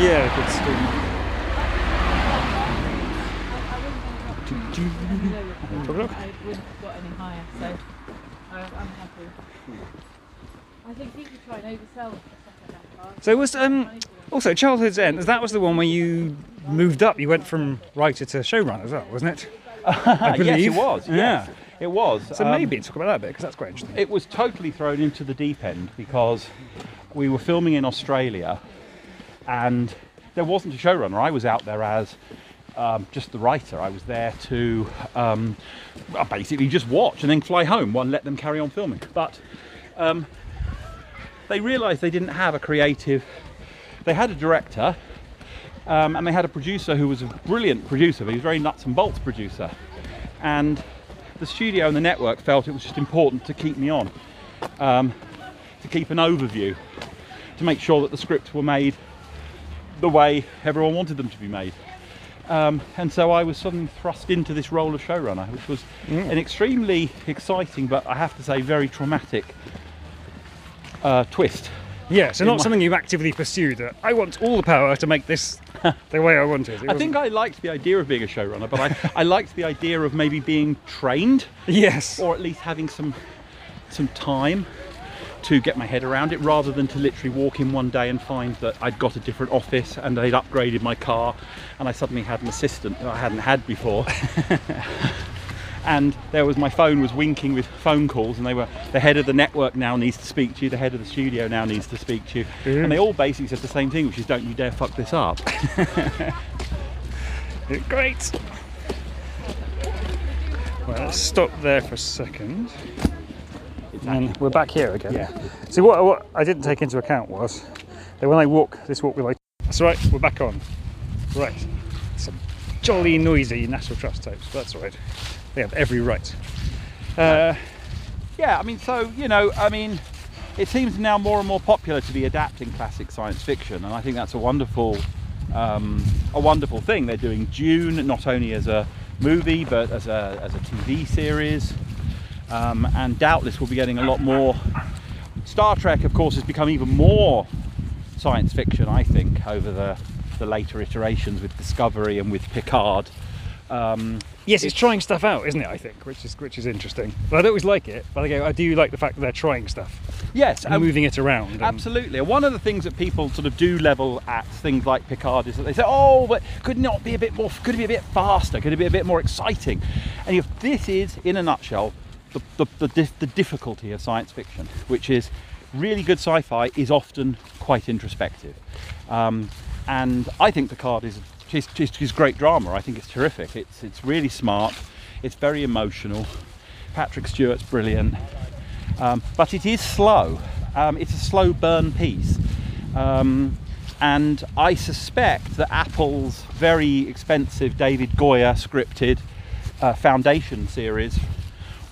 [SPEAKER 2] Yeah, good story. Have a look.
[SPEAKER 3] I wouldn't have got any higher, so I'm happy. I think people try and oversell stuff like that.
[SPEAKER 2] So was um also Childhood's End. That was the one where you moved up. You went from writer to showrunner as well, wasn't it? I
[SPEAKER 1] yes, it
[SPEAKER 2] believe.
[SPEAKER 1] was.
[SPEAKER 2] Yeah.
[SPEAKER 1] It was.
[SPEAKER 2] So
[SPEAKER 1] Um,
[SPEAKER 2] maybe talk about that a bit because that's quite interesting.
[SPEAKER 1] it was totally thrown into the deep end because we were filming in Australia and there wasn't a showrunner. I was out there as um, just the writer. I was there to um, basically just watch and then fly home and let them carry on filming. But um, they realised they didn't have a creative. They had a director Um, and they had a producer who was a brilliant producer, but he was a very nuts and bolts producer. And the studio and the network felt it was just important to keep me on, um, to keep an overview, to make sure that the scripts were made the way everyone wanted them to be made. Um, and so I was suddenly thrust into this role of showrunner, which was
[SPEAKER 2] Mm.
[SPEAKER 1] an extremely exciting, but I have to say, very traumatic uh, twist.
[SPEAKER 2] Yeah, so not
[SPEAKER 1] my-
[SPEAKER 2] something you've actively pursued. Uh, I want all the power to make this the way I want it. It
[SPEAKER 1] I think
[SPEAKER 2] wasn't-
[SPEAKER 1] I liked the idea of being a showrunner, but I, I liked the idea of maybe being trained
[SPEAKER 2] yes.
[SPEAKER 1] or at least having some some time to get my head around it rather than to literally walk in one day and find that I'd got a different office and they'd upgraded my car and I suddenly had an assistant that I hadn't had before. and there was my phone was winking with phone calls and they were the head of the network now needs to speak to you, the head of the studio now needs to speak to you. And they all basically said the same thing, which is don't you dare fuck this up.
[SPEAKER 2] Great. Well, let's stop there for a second. And we're back here again.
[SPEAKER 1] Yeah.
[SPEAKER 2] See, what, what I didn't take into account was that when I walk, this walk with like. That's right, we're back on. Right. Some jolly noisy National Trust tapes, but that's all right. They have every right. Uh,
[SPEAKER 1] Yeah, I mean, so you know, I mean, it seems now more and more popular to be adapting classic science fiction, and I think that's a wonderful, um, a wonderful thing. They're doing Dune not only as a movie but as a as a TV series, um, and doubtless we'll be getting a lot more. Star Trek, of course, has become even more science fiction. I think over the the later iterations with Discovery and with Picard. Um,
[SPEAKER 2] yes, it's trying stuff out, isn't it? I think, which is which is interesting. But I don't always like it. But I I do like the fact that they're trying stuff
[SPEAKER 1] yes,
[SPEAKER 2] and
[SPEAKER 1] and
[SPEAKER 2] moving it around.
[SPEAKER 1] Absolutely. One of the things that people sort of do level at things like Picard is that they say, "Oh, but could it not be a bit more? Could it be a bit faster? Could it be a bit more exciting?" And if this is, in a nutshell, the the, the, dif- the difficulty of science fiction, which is really good sci-fi is often quite introspective. Um, and I think Picard is is, is great drama. I think it's terrific. It's it's really smart. It's very emotional. Patrick Stewart's brilliant um, but it is slow. Um, it's a slow burn piece. Um, and I suspect that Apple's very expensive David Goyer scripted uh, Foundation series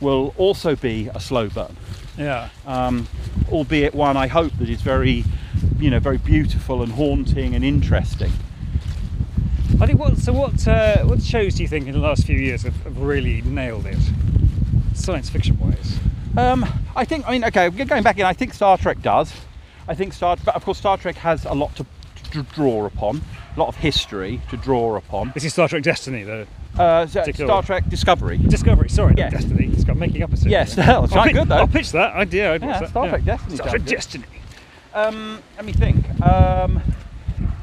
[SPEAKER 1] will also be a slow burn,
[SPEAKER 2] yeah.
[SPEAKER 1] um, albeit one I hope that is very, you know, very beautiful and haunting and interesting.
[SPEAKER 2] I think what so what uh, what shows do you think in the last few years have, have really nailed it, science fiction wise?
[SPEAKER 1] Um, I think, I mean, okay, going back in, I think Star Trek does. I think Star, but of course, Star Trek has a lot to, to draw upon, a lot of history to draw upon.
[SPEAKER 2] This is Star Trek Destiny, though.
[SPEAKER 1] Uh, Star Trek Discovery.
[SPEAKER 2] Discovery. Sorry, not
[SPEAKER 1] Yes.
[SPEAKER 2] Destiny. It's got making up a series.
[SPEAKER 1] Yes, that's quite good though.
[SPEAKER 2] I'll pitch that idea. I'd
[SPEAKER 1] Yeah,
[SPEAKER 2] that,
[SPEAKER 1] Star Trek Destiny
[SPEAKER 2] Star Trek. Destiny.
[SPEAKER 1] Um, let me think. Um,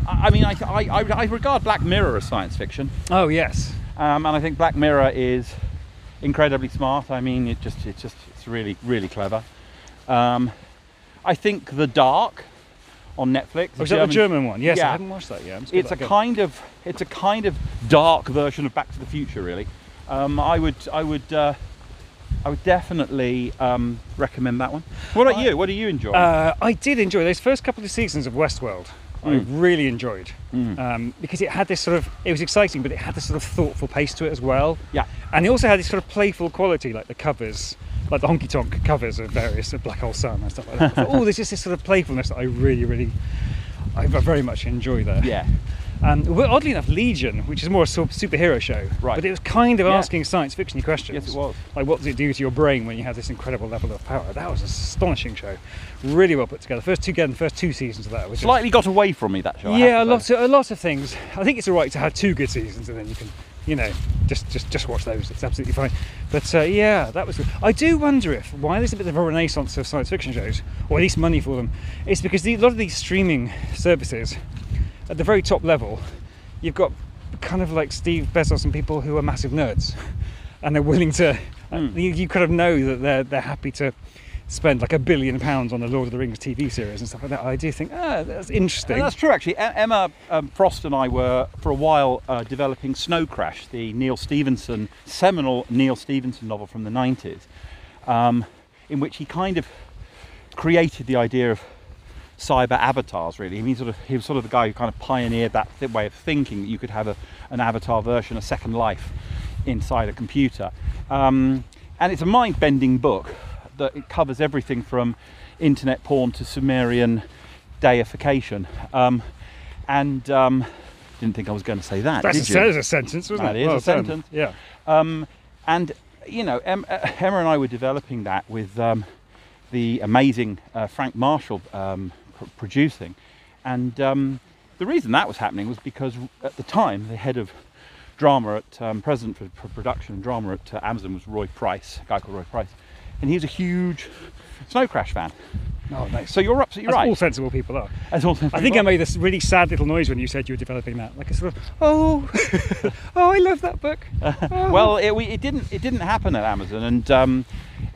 [SPEAKER 1] I, mean, I, I, I, I regard Black Mirror as science fiction,
[SPEAKER 2] Oh yes.
[SPEAKER 1] um, and I think Black Mirror is incredibly smart. I mean, it just, it's just, it's really, really clever. Um, I think The Dark on Netflix.
[SPEAKER 2] Oh, is that the German one? Yes, I haven't watched that yet.
[SPEAKER 1] It's a kind of it's a kind of dark version of Back to the Future, really. Um, I would I would uh, I would definitely um, recommend that one. What about
[SPEAKER 2] I-
[SPEAKER 1] you? What do you enjoy?
[SPEAKER 2] Uh, I did enjoy those first couple of seasons of Westworld. I
[SPEAKER 1] Mm.
[SPEAKER 2] really enjoyed
[SPEAKER 1] Mm.
[SPEAKER 2] um, because it had this sort of it was exciting, but it had this sort of thoughtful pace to it as well.
[SPEAKER 1] yeah,
[SPEAKER 2] And it also had this sort of playful quality, like the covers, like the honky tonk covers of various of Black Hole Sun and stuff like that. Oh, there's just this sort of playfulness that I really, really, I very much enjoy there.
[SPEAKER 1] yeah,
[SPEAKER 2] Um, well, oddly enough, Legion, which is more a superhero show,
[SPEAKER 1] Right.
[SPEAKER 2] but it was kind of
[SPEAKER 1] Yeah.
[SPEAKER 2] asking science fiction questions.
[SPEAKER 1] yes, it was.
[SPEAKER 2] Like, what does it do to your brain when you have this incredible level of power? That was an astonishing show. Really well put together. First two, again, the first two seasons of that.
[SPEAKER 1] Slightly got away from me that show.
[SPEAKER 2] Yeah, a lot, of, a lot of things. I think it's all right to have two good seasons, and then you can, you know, just just just watch those. It's absolutely fine. But uh, yeah, that was. Good. I do wonder if why there's a bit of a renaissance of science fiction shows, or at least money for them, it's because the, a lot of these streaming services, at the very top level, you've got kind of like Steve Bezos and people who are massive nerds, and they're willing to.
[SPEAKER 1] Hmm.
[SPEAKER 2] You, you kind of know that they're they're happy to spend like a billion pounds on the Lord of the Rings TV series and stuff like that. I do think, ah, that's interesting.
[SPEAKER 1] And that's true, actually. Emma um, Frost and I were, for a while, uh, developing Snow Crash, the Neal Stephenson, seminal Neal Stephenson novel from the 90s, um, in which he kind of created the idea of cyber avatars. Really, I mean, sort of he was sort of the guy who kind of pioneered that th- way of thinking that you could have a, an avatar version, a second life inside a computer. Um, and it's a mind-bending book that it covers everything from internet porn to Sumerian deification. Um, and um, didn't think I was going to say that.
[SPEAKER 2] That's
[SPEAKER 1] did
[SPEAKER 2] a,
[SPEAKER 1] you?
[SPEAKER 2] that is a sentence, wasn't
[SPEAKER 1] That
[SPEAKER 2] it?
[SPEAKER 1] is a
[SPEAKER 2] Well done.
[SPEAKER 1] sentence.
[SPEAKER 2] Yeah.
[SPEAKER 1] Um, and you know, em- uh, Emma and I were developing that with um, the amazing uh, Frank Marshall um, pr- producing, and um, the reason that was happening was because at the time the head of drama at um, president for, for production and drama at uh, Amazon was Roy Price, a guy called Roy Price, and he was a huge Snow Crash fan.
[SPEAKER 2] Oh, nice.
[SPEAKER 1] So you're absolutely
[SPEAKER 2] That's
[SPEAKER 1] right.
[SPEAKER 2] all sensible people are.
[SPEAKER 1] As all
[SPEAKER 2] I think I made this really sad little noise when you said you were developing that, like a sort of, oh, oh, I love that book. Oh.
[SPEAKER 1] well, it, we, it didn't. It didn't happen at Amazon, and um,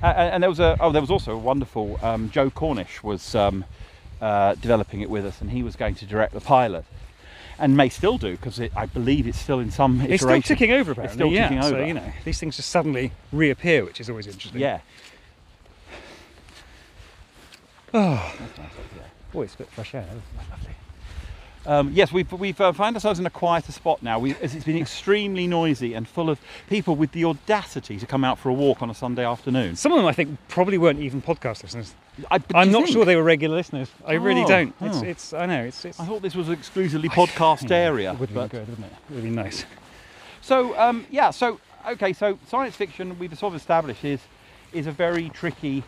[SPEAKER 1] and there was a oh, there was also a wonderful um, Joe Cornish was um, uh, developing it with us, and he was going to direct the pilot, and may still do because I believe it's still in some
[SPEAKER 2] it's still ticking over, apparently.
[SPEAKER 1] still
[SPEAKER 2] yeah.
[SPEAKER 1] ticking
[SPEAKER 2] So
[SPEAKER 1] over.
[SPEAKER 2] you know, these things just suddenly reappear, which is always interesting.
[SPEAKER 1] Yeah,
[SPEAKER 2] Oh, boy, it's a bit fresh air. Lovely.
[SPEAKER 1] Um, yes, we've we've uh, found ourselves in a quieter spot now. We, as it's been extremely noisy and full of people with the audacity to come out for a walk on a Sunday afternoon.
[SPEAKER 2] Some of them, I think, probably weren't even podcast listeners.
[SPEAKER 1] I,
[SPEAKER 2] I'm not
[SPEAKER 1] think?
[SPEAKER 2] sure they were regular listeners. I really
[SPEAKER 1] Oh,
[SPEAKER 2] don't. It's,
[SPEAKER 1] oh.
[SPEAKER 2] it's, I know, it's, it's.
[SPEAKER 1] I thought this was exclusively podcast area.
[SPEAKER 2] It would have been good, wouldn't it? It would be nice.
[SPEAKER 1] So um, yeah, so okay, so science fiction we've sort of established is is a very tricky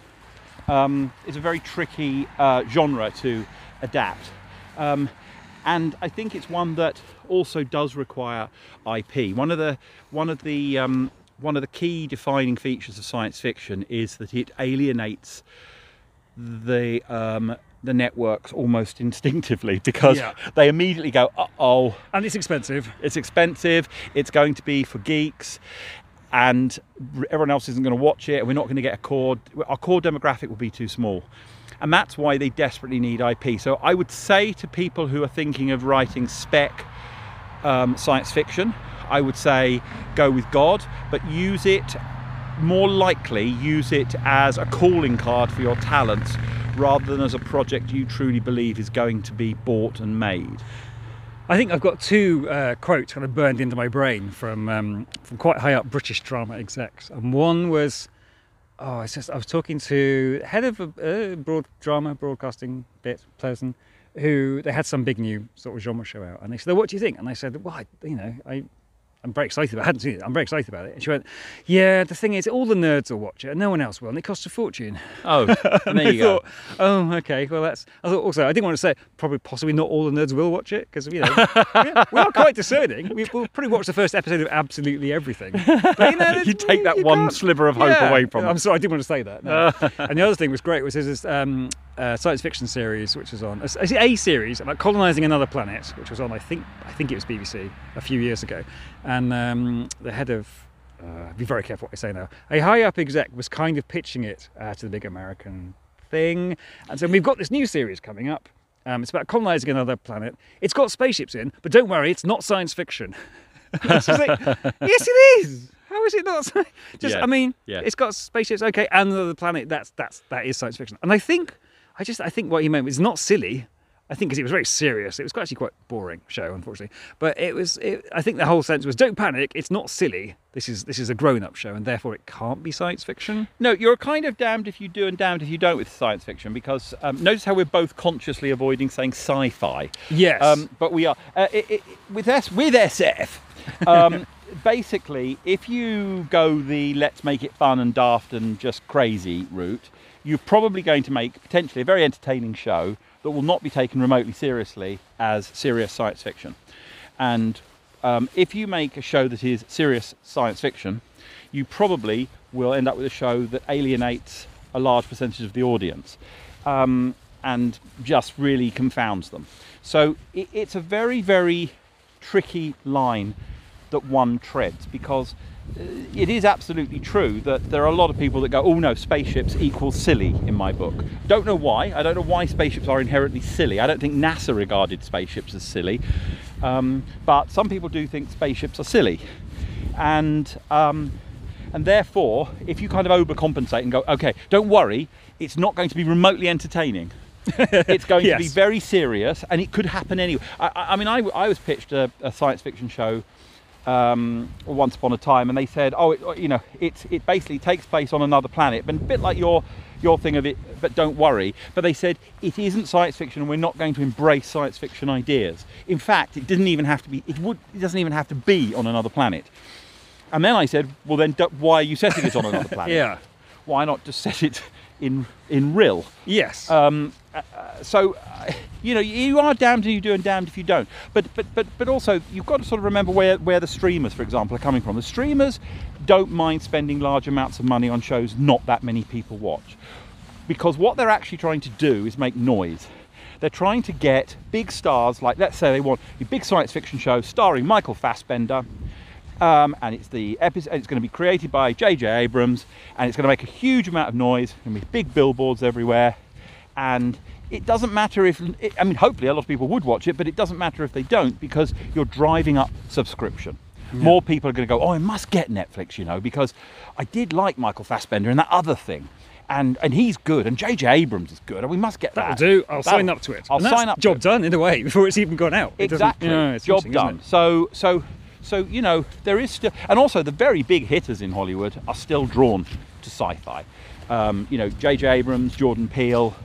[SPEAKER 1] um, is a very tricky uh, genre to adapt, um, and I think it's one that also does require IP. One of the one of the um, one of the key defining features of science fiction is that it alienates the um, the networks almost instinctively because
[SPEAKER 2] Yeah.
[SPEAKER 1] they immediately go, oh,
[SPEAKER 2] And it's expensive.
[SPEAKER 1] it's expensive. It's going to be for geeks, and everyone else isn't going to watch it. We're not going to get a core. Our core demographic will be too small, and that's why they desperately need IP. So I would say to people who are thinking of writing spec um, science fiction, I would say go with God, but use it more likely use it as a calling card for your talents rather than as a project you truly believe is going to be bought and made.
[SPEAKER 2] I think I've got two uh, quotes kind of burned into my brain from um, from quite high up British drama execs, and one was, oh, it's just I was talking to head of a broad drama broadcasting bit person, who they had some big new sort of genre show out, and they said, "What do you think?" And I said, "Well, I, you know, I." I'm very excited about it. I hadn't seen it. I'm very excited about it. And she went, Yeah, the thing is, all the nerds will watch it and no one else will. And it costs a fortune.
[SPEAKER 1] Oh, and there you go.
[SPEAKER 2] oh, okay. Well, that's. I thought also I didn't want to say probably possibly not all the nerds will watch it because you know we- we are quite discerning. We, we'll probably watch the first episode of absolutely everything. But, you, know,
[SPEAKER 1] you take that
[SPEAKER 2] you
[SPEAKER 1] one
[SPEAKER 2] can't-
[SPEAKER 1] sliver of hope
[SPEAKER 2] Yeah.
[SPEAKER 1] away from
[SPEAKER 2] I'm sorry, I didn't want to say that. no. and the other thing was great was there's this um, uh, science fiction series which was on a, a series about colonizing another planet, which was on I think I think it was BBC a few years ago, and um, the head of uh, be very careful what I say now. A high up exec was kind of pitching it uh, to the big American thing, and so we've got this new series coming up. Um, it's about colonizing another planet. It's got spaceships in, but don't worry, it's not science fiction. Like, yes, it is. How is it not? Just,
[SPEAKER 1] Yeah,
[SPEAKER 2] I mean,
[SPEAKER 1] yeah.
[SPEAKER 2] it's got spaceships, okay, and another planet. That's that's that is science fiction. And I think, I just, I think what he meant was not silly. I think because it was very serious. It was actually quite boring show, unfortunately. But it was. It, I think the whole sense was, don't panic. It's not silly. This is this is a grown-up show, and therefore it can't be science fiction.
[SPEAKER 1] No, you're kind of damned if you do and damned if you don't with science fiction because um, notice how we're both consciously avoiding saying sci-fi.
[SPEAKER 2] Yes.
[SPEAKER 1] Um, but we are uh, it, it, with S with SF. Um, basically, if you go the let's make it fun and daft and just crazy route, you're probably going to make potentially a very entertaining show that will not be taken remotely seriously as serious science fiction. And um, if you make a show that is serious science fiction, you probably will end up with a show that alienates a large percentage of the audience um, and just really confounds them. So it, it's a very, very tricky line that one treads because it is absolutely true that there are a lot of people that go, oh no, spaceships equals silly in my book. Don't know why. I don't know why spaceships are inherently silly. I don't think NASA regarded spaceships as silly. Um, but some people do think spaceships are silly. And um, and therefore, if you kind of overcompensate and go, okay, don't worry, it's not going to be remotely entertaining, it's going to be very serious, and it could happen anyway. I, I I mean, I, I was pitched a, a science fiction show um, once upon a time, and they said, "Oh, it, you know, it it basically takes place on another planet, but a bit like your your thing of it. But don't worry." But they said it isn't science fiction, and we're not going to embrace science fiction ideas. In fact, it didn't even have to be. It would. It doesn't even have to be on another planet. And then I said, "Well, then, why are you setting it on another planet?
[SPEAKER 2] Yeah.
[SPEAKER 1] Why not just set it in in Rill?"
[SPEAKER 2] Yes.
[SPEAKER 1] Um, uh, uh, so, uh, you know, you are damned if you do and damned if you don't. But, but, but, but also, you've got to sort of remember where, where the streamers, for example, are coming from. The streamers don't mind spending large amounts of money on shows not that many people watch. Because what they're actually trying to do is make noise. They're trying to get big stars, like let's say they want a big science fiction show starring Michael Fassbender, um, and it's the episode. It's going to be created by J.J. Abrams, and it's going to make a huge amount of noise. Going to be big billboards everywhere, and it doesn't matter if. I mean, hopefully a lot of people would watch it, but it doesn't matter if they don't because you're driving up subscription. More people are going to go. Oh, I must get Netflix, you know, because I did like Michael Fassbender and that other thing. And, and he's good, and J.J. Abrams is good, and we must get
[SPEAKER 2] That'll
[SPEAKER 1] that.
[SPEAKER 2] do. I'll
[SPEAKER 1] That'll-
[SPEAKER 2] sign up to it.
[SPEAKER 1] I'll sign up. to
[SPEAKER 2] Job
[SPEAKER 1] it.
[SPEAKER 2] done in a way before it's even gone out. It doesn't-
[SPEAKER 1] Exactly.
[SPEAKER 2] Yeah, it's
[SPEAKER 1] Job done.
[SPEAKER 2] it?
[SPEAKER 1] So so so you know there is still, and also the very big hitters in Hollywood are still drawn to sci-fi. Um, you know, J.J. Abrams, Jordan Peele.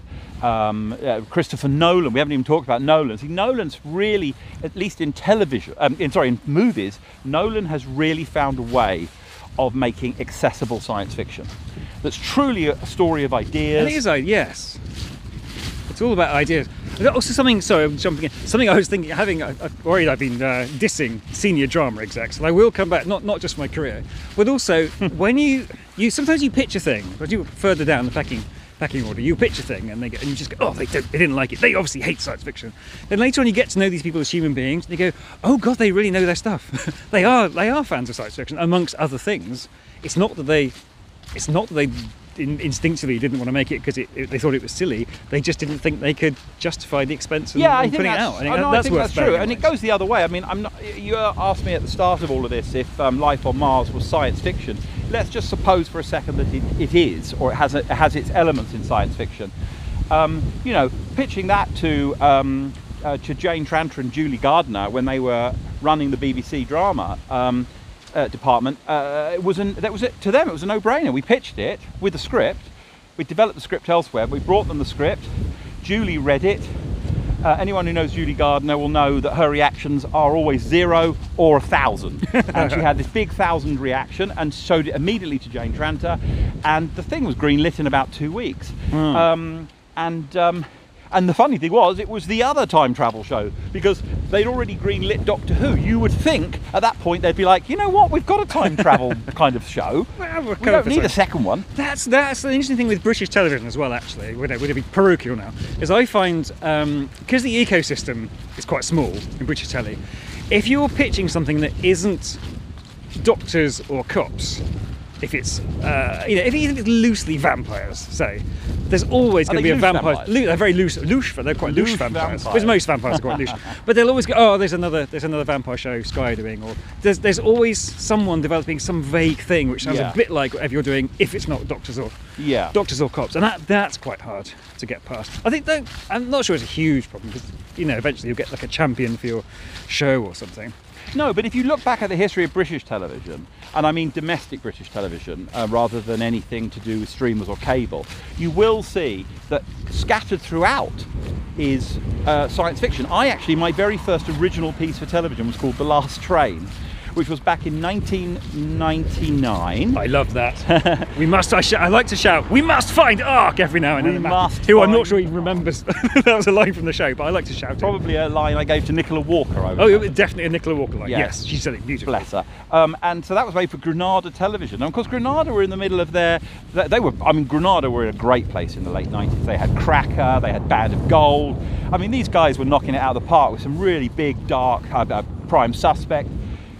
[SPEAKER 1] Um, uh, Christopher Nolan. We haven't even talked about Nolan. See, Nolan's really, at least in television, um, in sorry, in movies, Nolan has really found a way of making accessible science fiction. That's truly a story of ideas.
[SPEAKER 2] It is, uh, yes. It's all about ideas. Also, something. Sorry, I'm jumping in. Something I was thinking, having, I- I'm worried I've been uh, dissing senior drama execs, and I will come back. Not not just my career, but also when you you sometimes you pitch a thing, but you further down the packing packing order, you pitch a thing, and they get and you just go, oh, they don't, they didn't like it. They obviously hate science fiction. Then later on, you get to know these people as human beings, and you go, oh god, they really know their stuff. they are they are fans of science fiction, amongst other things. It's not that they it's not that they in, instinctively didn't want to make it because they thought it was silly. They just didn't think they could justify the expense of
[SPEAKER 1] yeah, I
[SPEAKER 2] and putting it out. I think
[SPEAKER 1] oh,
[SPEAKER 2] that-
[SPEAKER 1] no, I
[SPEAKER 2] that's
[SPEAKER 1] think that's true, and it goes the other way. I mean, I'm not. You asked me at the start of all of this if um, life on Mars was science fiction. Let's just suppose for a second that it, it is, or it has a, it has its elements in science fiction. Um, you know, pitching that to um, uh, to Jane Tranter and Julie Gardner when they were running the BBC drama. Um, uh, department uh, it was an, that was it. To them it was a no-brainer. We pitched it with the script. We developed the script elsewhere. We brought them the script. Julie read it. Uh, anyone who knows Julie Gardner will know that her reactions are always zero or a thousand. and she had this big thousand reaction and showed it immediately to Jane Tranter, and the thing was greenlit in about two weeks. Um, and um, and the funny thing was, it was the other time travel show because they'd already greenlit Doctor Who. You would think at that point they'd be like, you know what, we've got a time travel kind of show.
[SPEAKER 2] Well,
[SPEAKER 1] We don't need a second one.
[SPEAKER 2] That's that's the interesting thing with British television as well. Actually, would it, would it be parochial now? Is I find um, because the ecosystem is quite small in British telly, if you're pitching something that isn't doctors or cops, if it's uh, you know if it's loosely vampires, say, there's always going to be a vampire. Loo- they're very loose, loose. They're quite loose,
[SPEAKER 1] Loose
[SPEAKER 2] vampires.
[SPEAKER 1] vampires.
[SPEAKER 2] Because most vampires are quite loose. But they'll always go, oh, there's another, there's another vampire show Sky doing, or there's there's always someone developing some vague thing which sounds
[SPEAKER 1] Yeah.
[SPEAKER 2] a bit like whatever you're doing, if it's not doctors or
[SPEAKER 1] Yeah.
[SPEAKER 2] doctors or cops, and that that's quite hard to get past. I think though I'm not sure it's a huge problem because you know eventually you'll get like a champion for your show or something.
[SPEAKER 1] No, but if you look back at the history of British television, and I mean domestic British television uh, rather than anything to do with streamers or cable, you will see that scattered throughout is uh, science fiction. I actually, my very first original piece for television was called The Last Train, which was back in 1999.
[SPEAKER 2] I love that. we must. I, I like to shout. We must find Ark every now and then.
[SPEAKER 1] Must
[SPEAKER 2] Who I'm not sure he remembers. that was a line from the show, but I like to shout it.
[SPEAKER 1] Probably a line I gave to Nicola Walker.
[SPEAKER 2] Oh, it was definitely a Nicola Walker line.
[SPEAKER 1] Yeah.
[SPEAKER 2] Yes, she said it beautifully.
[SPEAKER 1] Bless her. Um, and so that was made for Granada Television. And of course, Granada were in the middle of their. They they were. I mean, Granada were in a great place in the late 90s. They had Cracker. They had Band of Gold. I mean, these guys were knocking it out of the park with some really big, dark, uh, uh, Prime Suspect.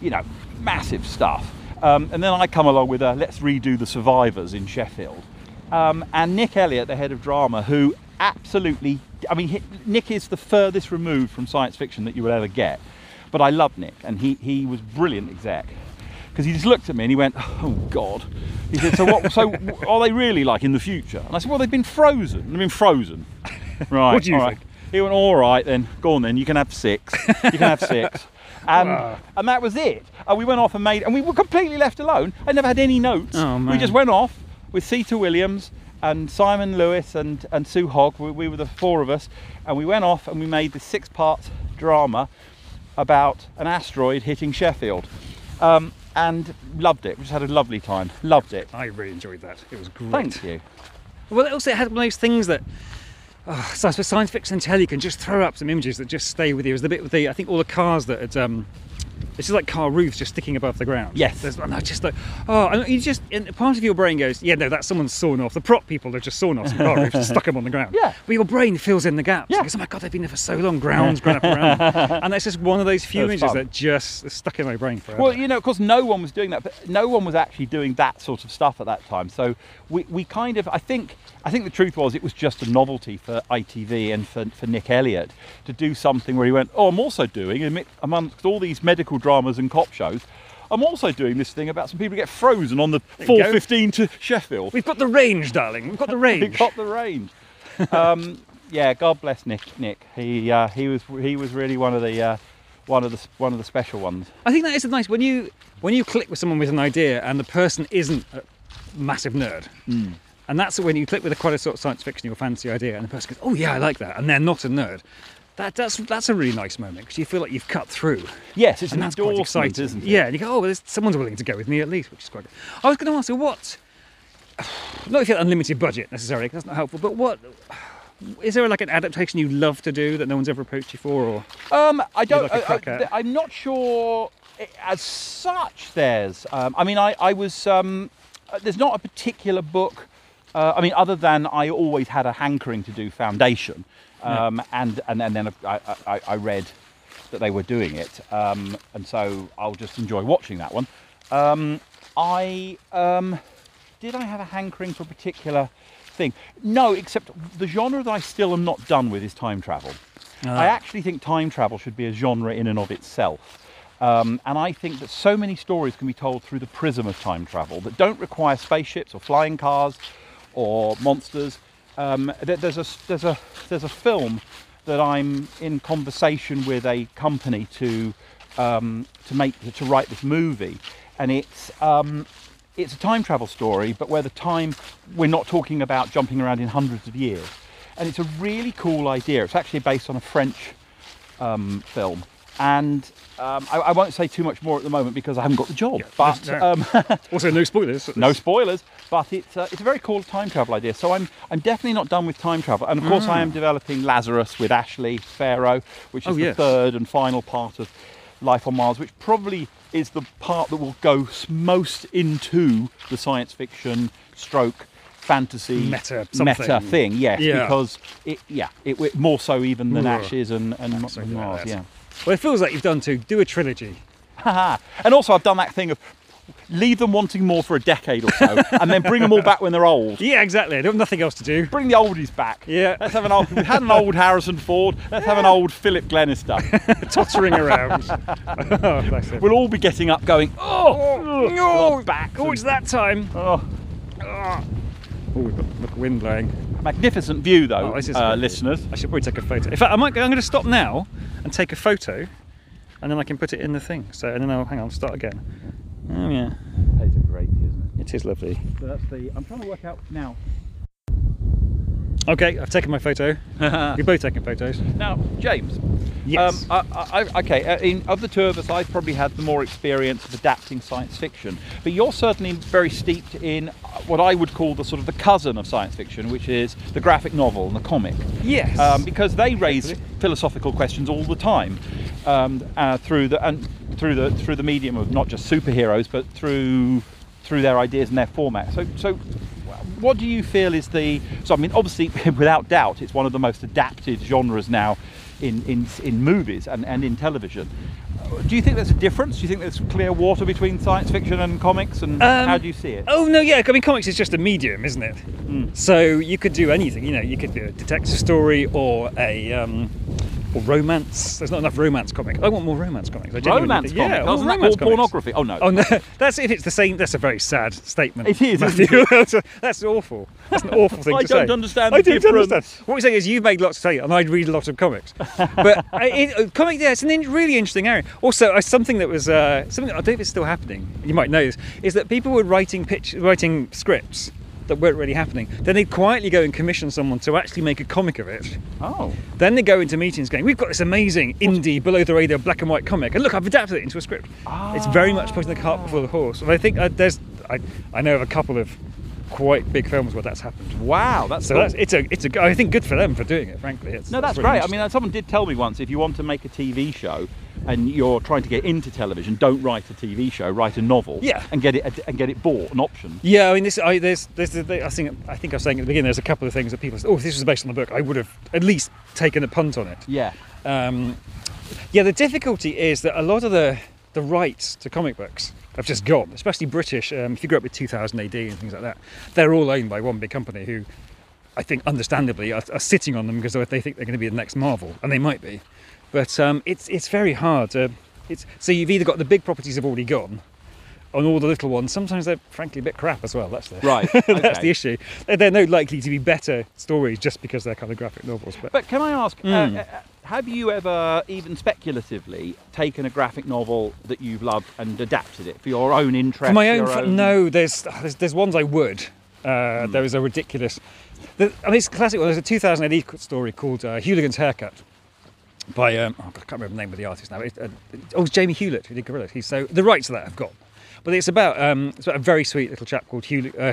[SPEAKER 1] You know, massive stuff. Um, and then I come along with a Let's redo the Survivors in Sheffield. Um, and Nick Elliott, the head of drama, who absolutely. I mean, he, Nick is the furthest removed from science fiction that you will ever get. But I love Nick, and he, he was brilliant exec. Because he just looked at me and he went, "Oh God!" He said, "So what? So are they really like in the future?" And I said, "Well, they've been frozen. They've been frozen. Right.
[SPEAKER 2] What do you
[SPEAKER 1] all
[SPEAKER 2] think?
[SPEAKER 1] right. He went, all right then, go on then, you can have six. You can have six. And,
[SPEAKER 2] Wow.
[SPEAKER 1] and that was it. Uh, we went off and made, and we were completely left alone. I never had any notes.
[SPEAKER 2] Oh,
[SPEAKER 1] We just went off with Sita Williams and Simon Lewis and, and Sue Hogg. We, we were the four of us. And we went off and we made this six part drama about an asteroid hitting Sheffield. Um, and loved it. We just had a lovely time. Loved it.
[SPEAKER 2] I really enjoyed that. It was great.
[SPEAKER 1] Thank you.
[SPEAKER 2] Well, also it had one of those things that. Oh, so suppose science fiction and telly can just throw up some images that just stay with you. It was the bit with the, I think all the cars that had, um, it's is like car roofs just sticking above the ground.
[SPEAKER 1] Yes.
[SPEAKER 2] There's, and I just like, oh, and you just, and part of your brain goes, yeah, no, that's someone's sawn off. The prop people have just sawn off some car roofs and stuck them on the ground.
[SPEAKER 1] Yeah.
[SPEAKER 2] But your brain fills in the gaps.
[SPEAKER 1] Yeah.
[SPEAKER 2] Goes, oh my God, they've been there for so long, ground's grown up around. them." and that's just one of those few
[SPEAKER 1] That
[SPEAKER 2] images
[SPEAKER 1] fun.
[SPEAKER 2] that just stuck in my brain forever.
[SPEAKER 1] Well, you know, of course, no one was doing that, but no one was actually doing that sort of stuff at that time. So we, we kind of, I think, I think the truth was it was just a novelty for ITV and for, for Nick Elliott to do something where he went, oh, I'm also doing, amongst all these medical dramas and cop shows, I'm also doing this thing about some people who get frozen on the 415 to Sheffield.
[SPEAKER 2] We've got the range, darling. We've got the
[SPEAKER 1] He
[SPEAKER 2] range.
[SPEAKER 1] got the range. um, yeah, God bless Nick. Nick, he uh, he was he was really one of the uh, one of the one of the special ones.
[SPEAKER 2] I think that is nice when you when you click with someone with an idea and the person isn't a massive nerd. And that's when you click with a quite a sort of science fiction or fancy idea, and the person goes, "Oh yeah, I like that," and they're not a nerd. That, that's that's a really nice moment because you feel like you've cut through,
[SPEAKER 1] Yes, it's
[SPEAKER 2] and
[SPEAKER 1] an
[SPEAKER 2] that's quite exciting.
[SPEAKER 1] isn't it?
[SPEAKER 2] Yeah, and you go, "Oh, well, someone's willing to go with me at least," which is quite good. I was going to ask you what, not if you had unlimited budget necessarily, that's not helpful, but what is there like an adaptation you love to do that no one's ever approached you for, or
[SPEAKER 1] Um, I don't.
[SPEAKER 2] like
[SPEAKER 1] I- I-
[SPEAKER 2] at?
[SPEAKER 1] th- I'm not sure as such. There's. Um, I mean, I, I was. Um, uh, there's not a particular book. Uh, I mean, other than I always had a hankering to do Foundation, um, and, and and then I, I, I read that they were doing it, um, and so I'll just enjoy watching that one. Um, I um, did I have a hankering for a particular thing? No, except the genre that I still am not done with is time travel. I actually think time travel should be a genre in and of itself. Um, and I think that so many stories can be told through the prism of time travel that don't require spaceships or flying cars or monsters. Um, there- there's, a, there's, a, there's a film that I'm in conversation with a company to, um, to, make, to write this movie. And it's, um, it's a time travel story, but where the time, we're not talking about jumping around in hundreds of years. And it's a really cool idea. It's actually based on a French um, film. And um, I, I won't say too much more at the moment because I haven't got the job. but
[SPEAKER 2] no.
[SPEAKER 1] um,
[SPEAKER 2] also no spoilers?
[SPEAKER 1] no spoilers. But it's uh, it's a very cool time travel idea. So I'm I'm definitely not done with time travel. And of course, I am developing Lazarus with Ashley Pharoah, which is
[SPEAKER 2] Oh,
[SPEAKER 1] the
[SPEAKER 2] yes.
[SPEAKER 1] third and final part of Life on Mars, which probably is the part that will go most into the science fiction stroke fantasy
[SPEAKER 2] Meta
[SPEAKER 1] meta thing. Yes,
[SPEAKER 2] Yeah.
[SPEAKER 1] because it yeah it, it more so even than
[SPEAKER 2] Ugh.
[SPEAKER 1] Ashes and and
[SPEAKER 2] like
[SPEAKER 1] Mars. yeah.
[SPEAKER 2] Well, it feels like you've done two. Do a trilogy.
[SPEAKER 1] And also, I've done that thing of leave them wanting more for a decade or so, and then bring them all back when they're old.
[SPEAKER 2] Yeah, exactly. Don't have nothing else to do.
[SPEAKER 1] Bring the oldies back.
[SPEAKER 2] Yeah.
[SPEAKER 1] Let's have an old. We had an old Harrison Ford. Let's have an old Philip Glenister.
[SPEAKER 2] Tottering around. oh.
[SPEAKER 1] We'll all be getting up, going, oh,
[SPEAKER 2] no,
[SPEAKER 1] back.
[SPEAKER 2] Oh, it's that time.
[SPEAKER 1] Oh,
[SPEAKER 2] Oh, we've got look, wind blowing.
[SPEAKER 1] Magnificent view, though,
[SPEAKER 2] Oh, is
[SPEAKER 1] uh, listeners.
[SPEAKER 2] I should probably take a photo. In fact, I might. I'm going to stop now and take a photo, and then I can put it in the thing. So, and then I'll hang on. Start again. Oh yeah,
[SPEAKER 1] It's a great view, isn't
[SPEAKER 2] it? it is lovely.
[SPEAKER 1] it? So that's the. I'm trying to work out now.
[SPEAKER 2] Okay, I've taken my photo. We've both taken photos.
[SPEAKER 1] Now, James.
[SPEAKER 2] Yes.
[SPEAKER 1] Um, I, I, okay. uh, In, of the two of us, I've probably had the more experience of adapting science fiction, but you're certainly very steeped in what I would call the sort of the cousin of science fiction, which is the graphic novel and the comic.
[SPEAKER 2] yes.
[SPEAKER 1] um, because they raise philosophical questions all the time um, uh, through the and through the through the medium of not just superheroes, but through through their ideas and their format. So, so what do you feel is the? So, I mean, obviously, without doubt, it's one of the most adapted genres now in in, in movies and, and in television. Do you think there's a difference? Do you think there's clear water between science fiction and comics? And
[SPEAKER 2] Um,
[SPEAKER 1] how do you see it?
[SPEAKER 2] Oh no, yeah. I mean, comics is just a medium, isn't it?
[SPEAKER 1] Mm.
[SPEAKER 2] So you could do anything. You know, you could do a detective story or a um, or romance. There's not enough romance comics. I want more romance comics. I
[SPEAKER 1] Romance comic.
[SPEAKER 2] Yeah, more
[SPEAKER 1] Doesn't that
[SPEAKER 2] romance
[SPEAKER 1] call
[SPEAKER 2] comics.
[SPEAKER 1] pornography? Oh no.
[SPEAKER 2] Oh no, that's if it's the same. That's a very sad statement.
[SPEAKER 1] It is,
[SPEAKER 2] Matthew. that's, awful. That's an awful thing
[SPEAKER 1] I
[SPEAKER 2] to
[SPEAKER 1] don't
[SPEAKER 2] say.
[SPEAKER 1] understand
[SPEAKER 2] I don't understand. What we're saying is you've made lots of say, and I read a lot of comics. but I, it, uh, comic, yeah, it's an really interesting area. Also, uh, something that was uh, something that I don't know if it's still happening. You might know this is that people were writing pitch, writing scripts that weren't really happening. Then they'd quietly go and commission someone to actually make a comic of it.
[SPEAKER 1] Oh.
[SPEAKER 2] Then they go into meetings going, "We've got this amazing indie below the radar black and white comic, and look, I've adapted it into a script." It's very much putting the cart before the horse. And I think uh, there's, I, I know of a couple of quite big films where that's happened.
[SPEAKER 1] Wow, that's
[SPEAKER 2] So
[SPEAKER 1] cool.
[SPEAKER 2] that's it's a it's a I think good for them for doing it. Frankly, it's,
[SPEAKER 1] No, that's
[SPEAKER 2] really
[SPEAKER 1] great. I mean, someone did tell me once if you want to make a TV show and you're trying to get into television, don't write a TV show, write a novel.
[SPEAKER 2] Yeah.
[SPEAKER 1] And get it and get it bought, an option.
[SPEAKER 2] Yeah, I mean, this. I, there's, there's, I think, I think I was saying at the beginning. There's a couple of things that people. say, Oh, if this was based on the book. I would have at least taken a punt on it.
[SPEAKER 1] Yeah.
[SPEAKER 2] Um, yeah, the difficulty is that a lot of the the rights to comic books have just gone, especially British. Um, if you grew up with 2000 AD and things like that, they're all owned by one big company who, I think, understandably, are, are sitting on them because they think they're going to be the next Marvel, and they might be. But um, it's it's very hard. To, it's so you've either got the big properties have already gone, on all the little ones. Sometimes they're frankly a bit crap as well. That's the
[SPEAKER 1] Right.
[SPEAKER 2] that's
[SPEAKER 1] okay.
[SPEAKER 2] the issue. They're, they're no likely to be better stories just because they're kind of graphic novels. But
[SPEAKER 1] But can I ask, uh,
[SPEAKER 2] Mm.
[SPEAKER 1] uh, have you ever, even speculatively, taken a graphic novel that you've loved and adapted it for your own interest?
[SPEAKER 2] For my own, fun, no. There's, there's there's ones I would. Uh, There was a ridiculous. The, I mean, it's a classic one. There's a 2000 AD story called uh, Hewligan's Haircut by um, oh, I can't remember the name of the artist now. It, uh, oh, it's Jamie Hewlett who did Gorillaz. He's so the rights to that I've got, But it's about um, it's about a very sweet little chap called Hooli- uh,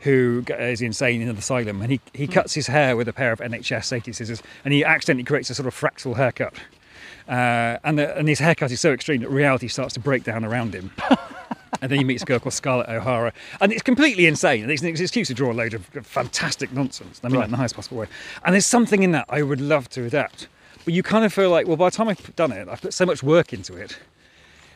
[SPEAKER 2] who is insane in an asylum, and he, he cuts his hair with a pair of NHS safety scissors, and he accidentally creates a sort of fractal haircut. Uh, and, the, and his haircut is so extreme that reality starts to break down around him. and then he meets a girl called Scarlett O'Hara, and it's completely insane. And it's an excuse to draw a load of fantastic nonsense. I mean,
[SPEAKER 1] Right.
[SPEAKER 2] in the highest possible way. And there's something in that I would love to adapt, but you kind of feel like, well, by the time I've done it, I've put so much work into it.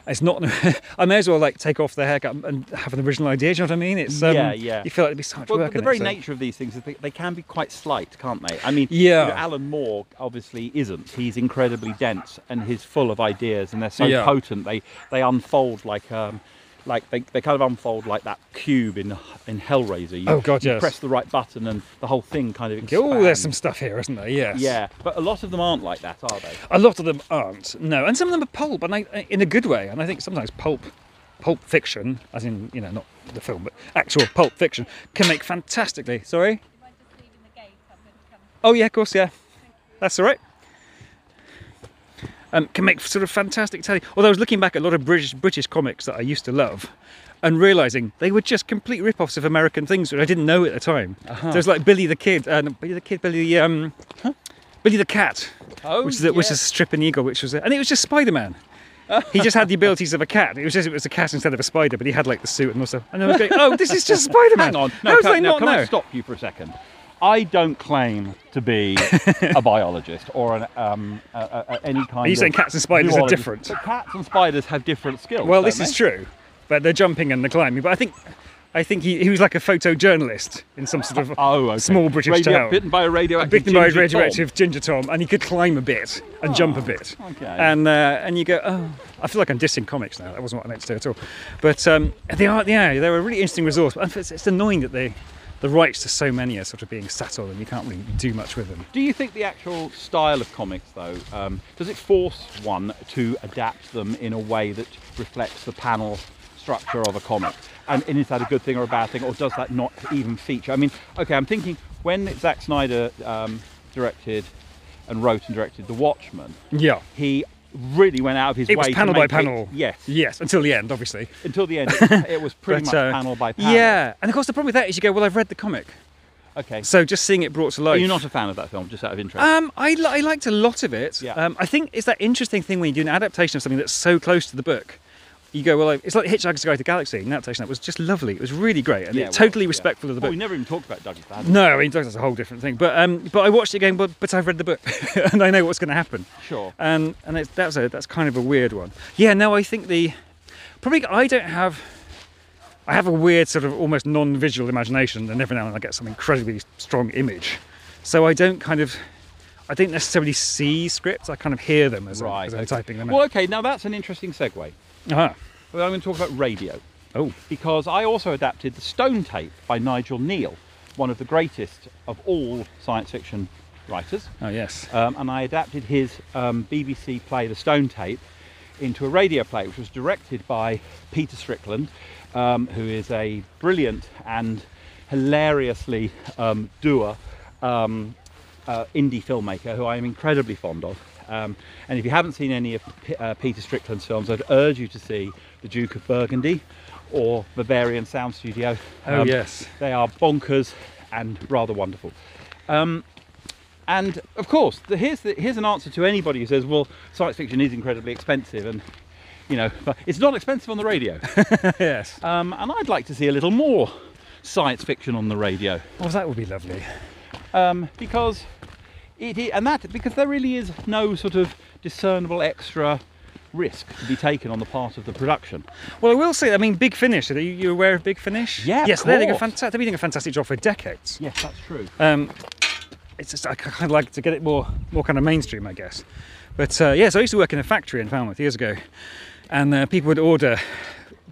[SPEAKER 2] It's not. I may as well like take off the haircut and have an original idea. Do you know what I mean? It's um,
[SPEAKER 1] Yeah, yeah.
[SPEAKER 2] You feel like it'd be so much
[SPEAKER 1] Well,
[SPEAKER 2] work.
[SPEAKER 1] the very
[SPEAKER 2] it, so-
[SPEAKER 1] nature of these things is they, they can be quite slight, can't they? I mean,
[SPEAKER 2] Yeah.
[SPEAKER 1] you know, Alan Moore obviously isn't. He's incredibly dense and he's full of ideas, and they're so
[SPEAKER 2] Yeah.
[SPEAKER 1] potent. They they unfold like um, like they, they kind of unfold like that cube in in Hellraiser. You,
[SPEAKER 2] Oh, God,
[SPEAKER 1] you
[SPEAKER 2] yes.
[SPEAKER 1] press the right button and the whole thing kind of.
[SPEAKER 2] Oh, there's some stuff here, isn't there? Yes.
[SPEAKER 1] Yeah, but a lot of them aren't like that, are they?
[SPEAKER 2] A lot of them aren't. No, and some of them are pulp, and I, in a good way. And I think sometimes pulp, pulp fiction, as in you know not the film, but actual pulp fiction, can make fantastically. Sorry. Oh yeah, of course, yeah. That's all right. Um, can make sort of fantastic telly. Although I was looking back at a lot of British British comics that I used to love, and realizing they were just complete rip-offs of American things that I didn't know at the time.
[SPEAKER 1] Uh-huh.
[SPEAKER 2] So it's like Billy the Kid, uh, Billy the Kid, Billy the um, Billy the Cat
[SPEAKER 1] Oh,
[SPEAKER 2] which is a, which is Stripping Eagle, which was, a, and it was just Spider Man. he just had the abilities of a cat. It was just it was a cat instead of a spider, but he had like the suit and also. And I was going, oh, this is just Spider Man.
[SPEAKER 1] Hang on. No,
[SPEAKER 2] How did
[SPEAKER 1] can,
[SPEAKER 2] I not
[SPEAKER 1] can? I stop you for a second? I don't claim to be a biologist or an, um, a, a, any kind
[SPEAKER 2] Are
[SPEAKER 1] you
[SPEAKER 2] saying cats and spiders are different?
[SPEAKER 1] But cats and spiders have different skills.
[SPEAKER 2] Well, this
[SPEAKER 1] they?
[SPEAKER 2] is true, but they're jumping and they're climbing. But I think, I think he, he was like a photojournalist in some sort of
[SPEAKER 1] Oh, okay.
[SPEAKER 2] small British
[SPEAKER 1] Radio-
[SPEAKER 2] town.
[SPEAKER 1] Bitten by a radioactive.
[SPEAKER 2] bitten by a
[SPEAKER 1] ginger Tom.
[SPEAKER 2] radioactive ginger tom, and he could climb a bit and jump a bit.
[SPEAKER 1] okay.
[SPEAKER 2] And uh, and you go, oh, I feel like I'm dissing comics now. That wasn't what I meant to do at all. But um, they are, yeah, they're a really interesting resource. But it's, it's annoying that they, the rights to so many are sort of being sat on, and you can't really do much with them.
[SPEAKER 1] Do you think the actual style of comics, though, um, does it force one to adapt them in a way that reflects the panel structure of a comic? And, and is that a good thing or a bad thing, or does that not even feature? I mean, okay, I'm thinking when Zack Snyder um, directed and wrote and directed The Watchmen,
[SPEAKER 2] Yeah.
[SPEAKER 1] he really went out of his
[SPEAKER 2] It
[SPEAKER 1] way It
[SPEAKER 2] was panel by panel.
[SPEAKER 1] It, yes,
[SPEAKER 2] Yes, until the end, obviously.
[SPEAKER 1] until the end, it, it was pretty
[SPEAKER 2] But,
[SPEAKER 1] much
[SPEAKER 2] uh,
[SPEAKER 1] panel by panel.
[SPEAKER 2] Yeah, and of course the problem with that is you go, well, I've read the comic,
[SPEAKER 1] Okay.
[SPEAKER 2] so just seeing it brought to life.
[SPEAKER 1] Are you not a fan of that film, just out of interest?
[SPEAKER 2] Um, I, li- I liked a lot of it.
[SPEAKER 1] Yeah.
[SPEAKER 2] Um, I think it's that interesting thing when you do an adaptation of something that's so close to the book. You go, well, it's like Hitchhiker's Guide to the Galaxy. An adaptation that was just lovely. It was really great, and
[SPEAKER 1] Yeah, was,
[SPEAKER 2] totally
[SPEAKER 1] yeah.
[SPEAKER 2] respectful of the book.
[SPEAKER 1] we never even talked about Douglas Adams.
[SPEAKER 2] No, I mean that's a whole different thing. But um, but I watched it again. But but I've read the book, and I know what's going to happen.
[SPEAKER 1] Sure.
[SPEAKER 2] And and it's, that's a that's kind of a weird one. Yeah. No, I think the probably I don't have. I have a weird sort of almost non-visual imagination, and every now and then I get some incredibly strong image. So I don't kind of. I don't necessarily see scripts. I kind of hear them as,
[SPEAKER 1] Right.
[SPEAKER 2] I, as I'm
[SPEAKER 1] okay.
[SPEAKER 2] typing them Out.
[SPEAKER 1] Well, okay. Now that's an interesting segue.
[SPEAKER 2] Uh-huh.
[SPEAKER 1] Well, I'm going to talk about radio
[SPEAKER 2] Oh,
[SPEAKER 1] because I also adapted the Stone Tape by Nigel Kneale, one of the greatest of all science fiction writers.
[SPEAKER 2] oh yes.
[SPEAKER 1] um, and I adapted his um, BBC play, The Stone Tape, into a radio play, which was directed by Peter Strickland, um, who is a brilliant and hilariously um, doer um, uh, indie filmmaker who I am incredibly fond of. Um, and if you haven't seen any of P- uh, Peter Strickland's films, I'd urge you to see The Duke of Burgundy or Berberian Sound Studio.
[SPEAKER 2] Oh
[SPEAKER 1] Um,
[SPEAKER 2] yes.
[SPEAKER 1] they are bonkers and rather wonderful. Um, and of course, the, here's the, here's an answer to anybody who says, "Well, science fiction is incredibly expensive," and you know, but it's not expensive on the radio.
[SPEAKER 2] yes.
[SPEAKER 1] um, and I'd like to see a little more science fiction on the radio
[SPEAKER 2] Oh, that would be lovely.
[SPEAKER 1] um, because it i- and that because there really is no sort of discernible extra risk to be taken on the part of the production.
[SPEAKER 2] Well, I will say, I mean, Big Finish. Are you, aware of Big Finish?
[SPEAKER 1] Yeah,
[SPEAKER 2] Yes, they're doing a fantastic. They've been doing a fantastic job for decades.
[SPEAKER 1] Yes, that's true.
[SPEAKER 2] Um, it's just I kind of like to get it more, more kind of mainstream, I guess. But uh, yes, I used to work in a factory in Falmouth years ago, and uh, people would order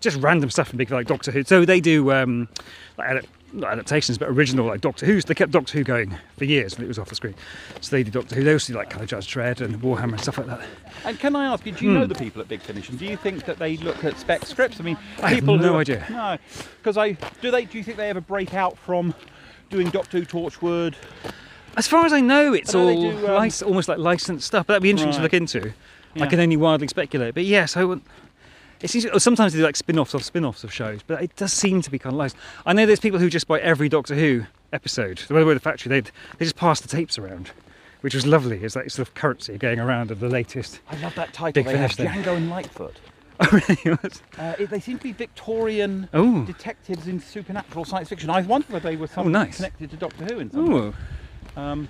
[SPEAKER 2] just random stuff from Big like Doctor Who. So they do um, like not adaptations, but original like Doctor Who's. They kept Doctor Who going for years when it was off the screen. So they did Doctor Who. They also do like kind of Judge Dredd and Warhammer and stuff like that.
[SPEAKER 1] And can I ask you, do you
[SPEAKER 2] Hmm.
[SPEAKER 1] know the people at Big Finish, and do you think that they look at spec scripts? I mean,
[SPEAKER 2] I have
[SPEAKER 1] people who
[SPEAKER 2] no
[SPEAKER 1] are-
[SPEAKER 2] idea.
[SPEAKER 1] No, because I do they. Do you think they ever break out from doing Doctor Who Torchwood?
[SPEAKER 2] As far as I know, it's
[SPEAKER 1] I know
[SPEAKER 2] all
[SPEAKER 1] do, um,
[SPEAKER 2] lic- almost like licensed stuff. But that'd be interesting to look into. I can only wildly speculate. But yes, I would. It seems, sometimes they do like spin-offs of spin-offs of shows, but it does seem to be kind of licensed. I know there's people who just buy every Doctor Who episode. The way they were the factory, they they just pass the tapes around, which was lovely. It's like sort of currency going around of the latest.
[SPEAKER 1] I love that title.
[SPEAKER 2] Big
[SPEAKER 1] they have Jago and Litefoot.
[SPEAKER 2] Oh really?
[SPEAKER 1] Uh, they seem to be Victorian
[SPEAKER 2] Oh.
[SPEAKER 1] detectives in supernatural science fiction. I wonder whether they were somehow
[SPEAKER 2] nice.
[SPEAKER 1] connected to Doctor Who in some way. Um,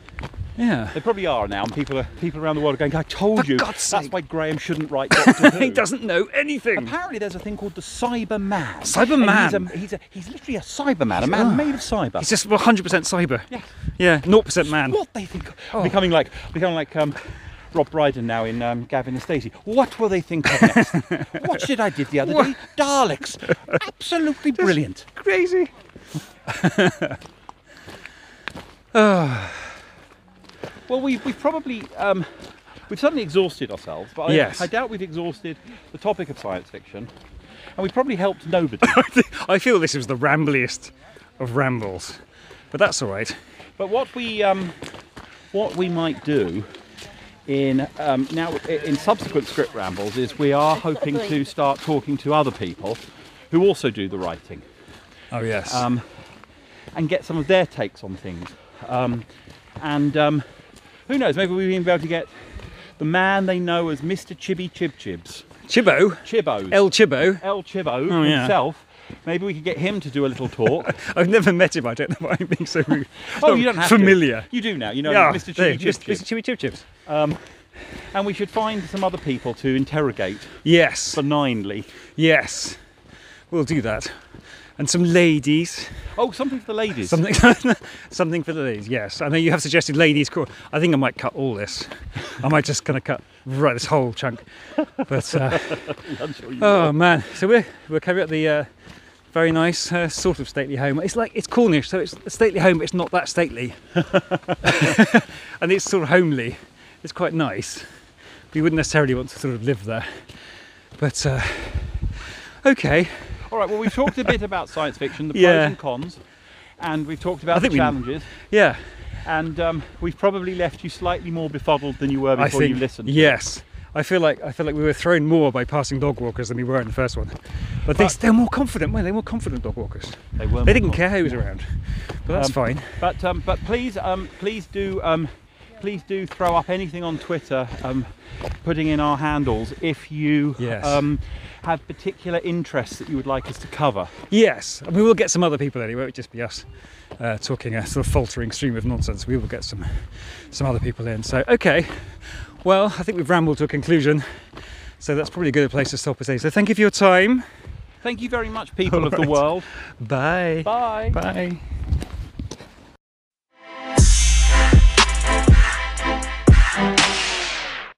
[SPEAKER 2] Yeah.
[SPEAKER 1] they probably are now, and people are people around the world are going. I told
[SPEAKER 2] For
[SPEAKER 1] you.
[SPEAKER 2] God's
[SPEAKER 1] that's
[SPEAKER 2] sake."
[SPEAKER 1] why Graham shouldn't write Doctor Who.
[SPEAKER 2] he doesn't know anything.
[SPEAKER 1] Apparently, there's a thing called the Cyberman.
[SPEAKER 2] Cyberman?
[SPEAKER 1] He's, he's, a, he's literally a Cyberman, a man
[SPEAKER 2] Oh.
[SPEAKER 1] made of cyber.
[SPEAKER 2] He's just 100% cyber.
[SPEAKER 1] Yeah.
[SPEAKER 2] Yeah. 0% man.
[SPEAKER 1] What they think?
[SPEAKER 2] Oh.
[SPEAKER 1] Becoming like becoming like um, Rob Brydon now in um, Gavin and Stacey. What will they think of next? what did I did the other day? Daleks. Absolutely brilliant.
[SPEAKER 2] Crazy.
[SPEAKER 1] Well, we've, we've probably um, we've suddenly exhausted ourselves, but I,
[SPEAKER 2] Yes.
[SPEAKER 1] I doubt we've exhausted the topic of science fiction, and we've probably helped nobody.
[SPEAKER 2] I feel this was the rambliest of rambles, but that's all right.
[SPEAKER 1] But what we um, what we might do in um, now in subsequent script rambles is we are hoping to start talking to other people who also do the writing
[SPEAKER 2] Oh yes.
[SPEAKER 1] um, and get some of their takes on things. Um, and um, who knows? Maybe we'll even be able to get the man they know as Mr. Chibi Chib Chibs,
[SPEAKER 2] Chibo,
[SPEAKER 1] Chibos,
[SPEAKER 2] El Chibo.
[SPEAKER 1] El Chibo
[SPEAKER 2] Oh, yeah.
[SPEAKER 1] himself. Maybe we could get him to do a little talk.
[SPEAKER 2] I've never met him. I don't know why I'm being so rude.
[SPEAKER 1] oh, you don't have
[SPEAKER 2] familiar.
[SPEAKER 1] to. You do now. You know
[SPEAKER 2] yeah,
[SPEAKER 1] Mr. Chibi Chib
[SPEAKER 2] Mr.
[SPEAKER 1] Chib.
[SPEAKER 2] Mr. Chibi Chib Chips.
[SPEAKER 1] Um, and we should find some other people to interrogate
[SPEAKER 2] Yes,
[SPEAKER 1] benignly.
[SPEAKER 2] yes, we'll do that. And some ladies,
[SPEAKER 1] Oh, something for the ladies.
[SPEAKER 2] something, something for the ladies. Yes, I know you have suggested ladies. I think I might cut all this. I might just kind of cut right this whole chunk. But uh,
[SPEAKER 1] sure
[SPEAKER 2] oh
[SPEAKER 1] will.
[SPEAKER 2] man, so we're we're carrying out the uh, very nice uh, sort of stately home. It's like it's Cornish, so it's a stately home, but it's not that stately, and it's sort of homely. It's quite nice. We wouldn't necessarily want to sort of live there, but uh, okay.
[SPEAKER 1] All right. Well, we've talked a bit about science fiction, the pros and cons, and we've talked about the
[SPEAKER 2] think we-
[SPEAKER 1] challenges.
[SPEAKER 2] Yeah,
[SPEAKER 1] And um, we've probably left you slightly more befuddled than you were before
[SPEAKER 2] think
[SPEAKER 1] you listened.
[SPEAKER 2] yes. I feel like I feel like we were thrown more by passing dog walkers than we were in the first one. But, they,
[SPEAKER 1] But-
[SPEAKER 2] they're more confident, weren't they? They're more confident dog walkers.
[SPEAKER 1] They, were
[SPEAKER 2] They didn't care who was around. But that's
[SPEAKER 1] Um,
[SPEAKER 2] fine.
[SPEAKER 1] But um, but please um, please do um, please do throw up anything on Twitter, um, putting in our handles if you
[SPEAKER 2] Yes.
[SPEAKER 1] um, have particular interests that you would like us to cover.
[SPEAKER 2] Yes, and we will get some other people anyway. It won't just be us uh, talking a sort of faltering stream of nonsense. We will get some some other people in. So okay, well I think we've rambled to a conclusion. So that's probably a good place to stop today. So thank you for your time.
[SPEAKER 1] Thank you very much, people
[SPEAKER 2] All
[SPEAKER 1] of the
[SPEAKER 2] right.
[SPEAKER 1] world.
[SPEAKER 2] Bye.
[SPEAKER 1] Bye.
[SPEAKER 2] Bye.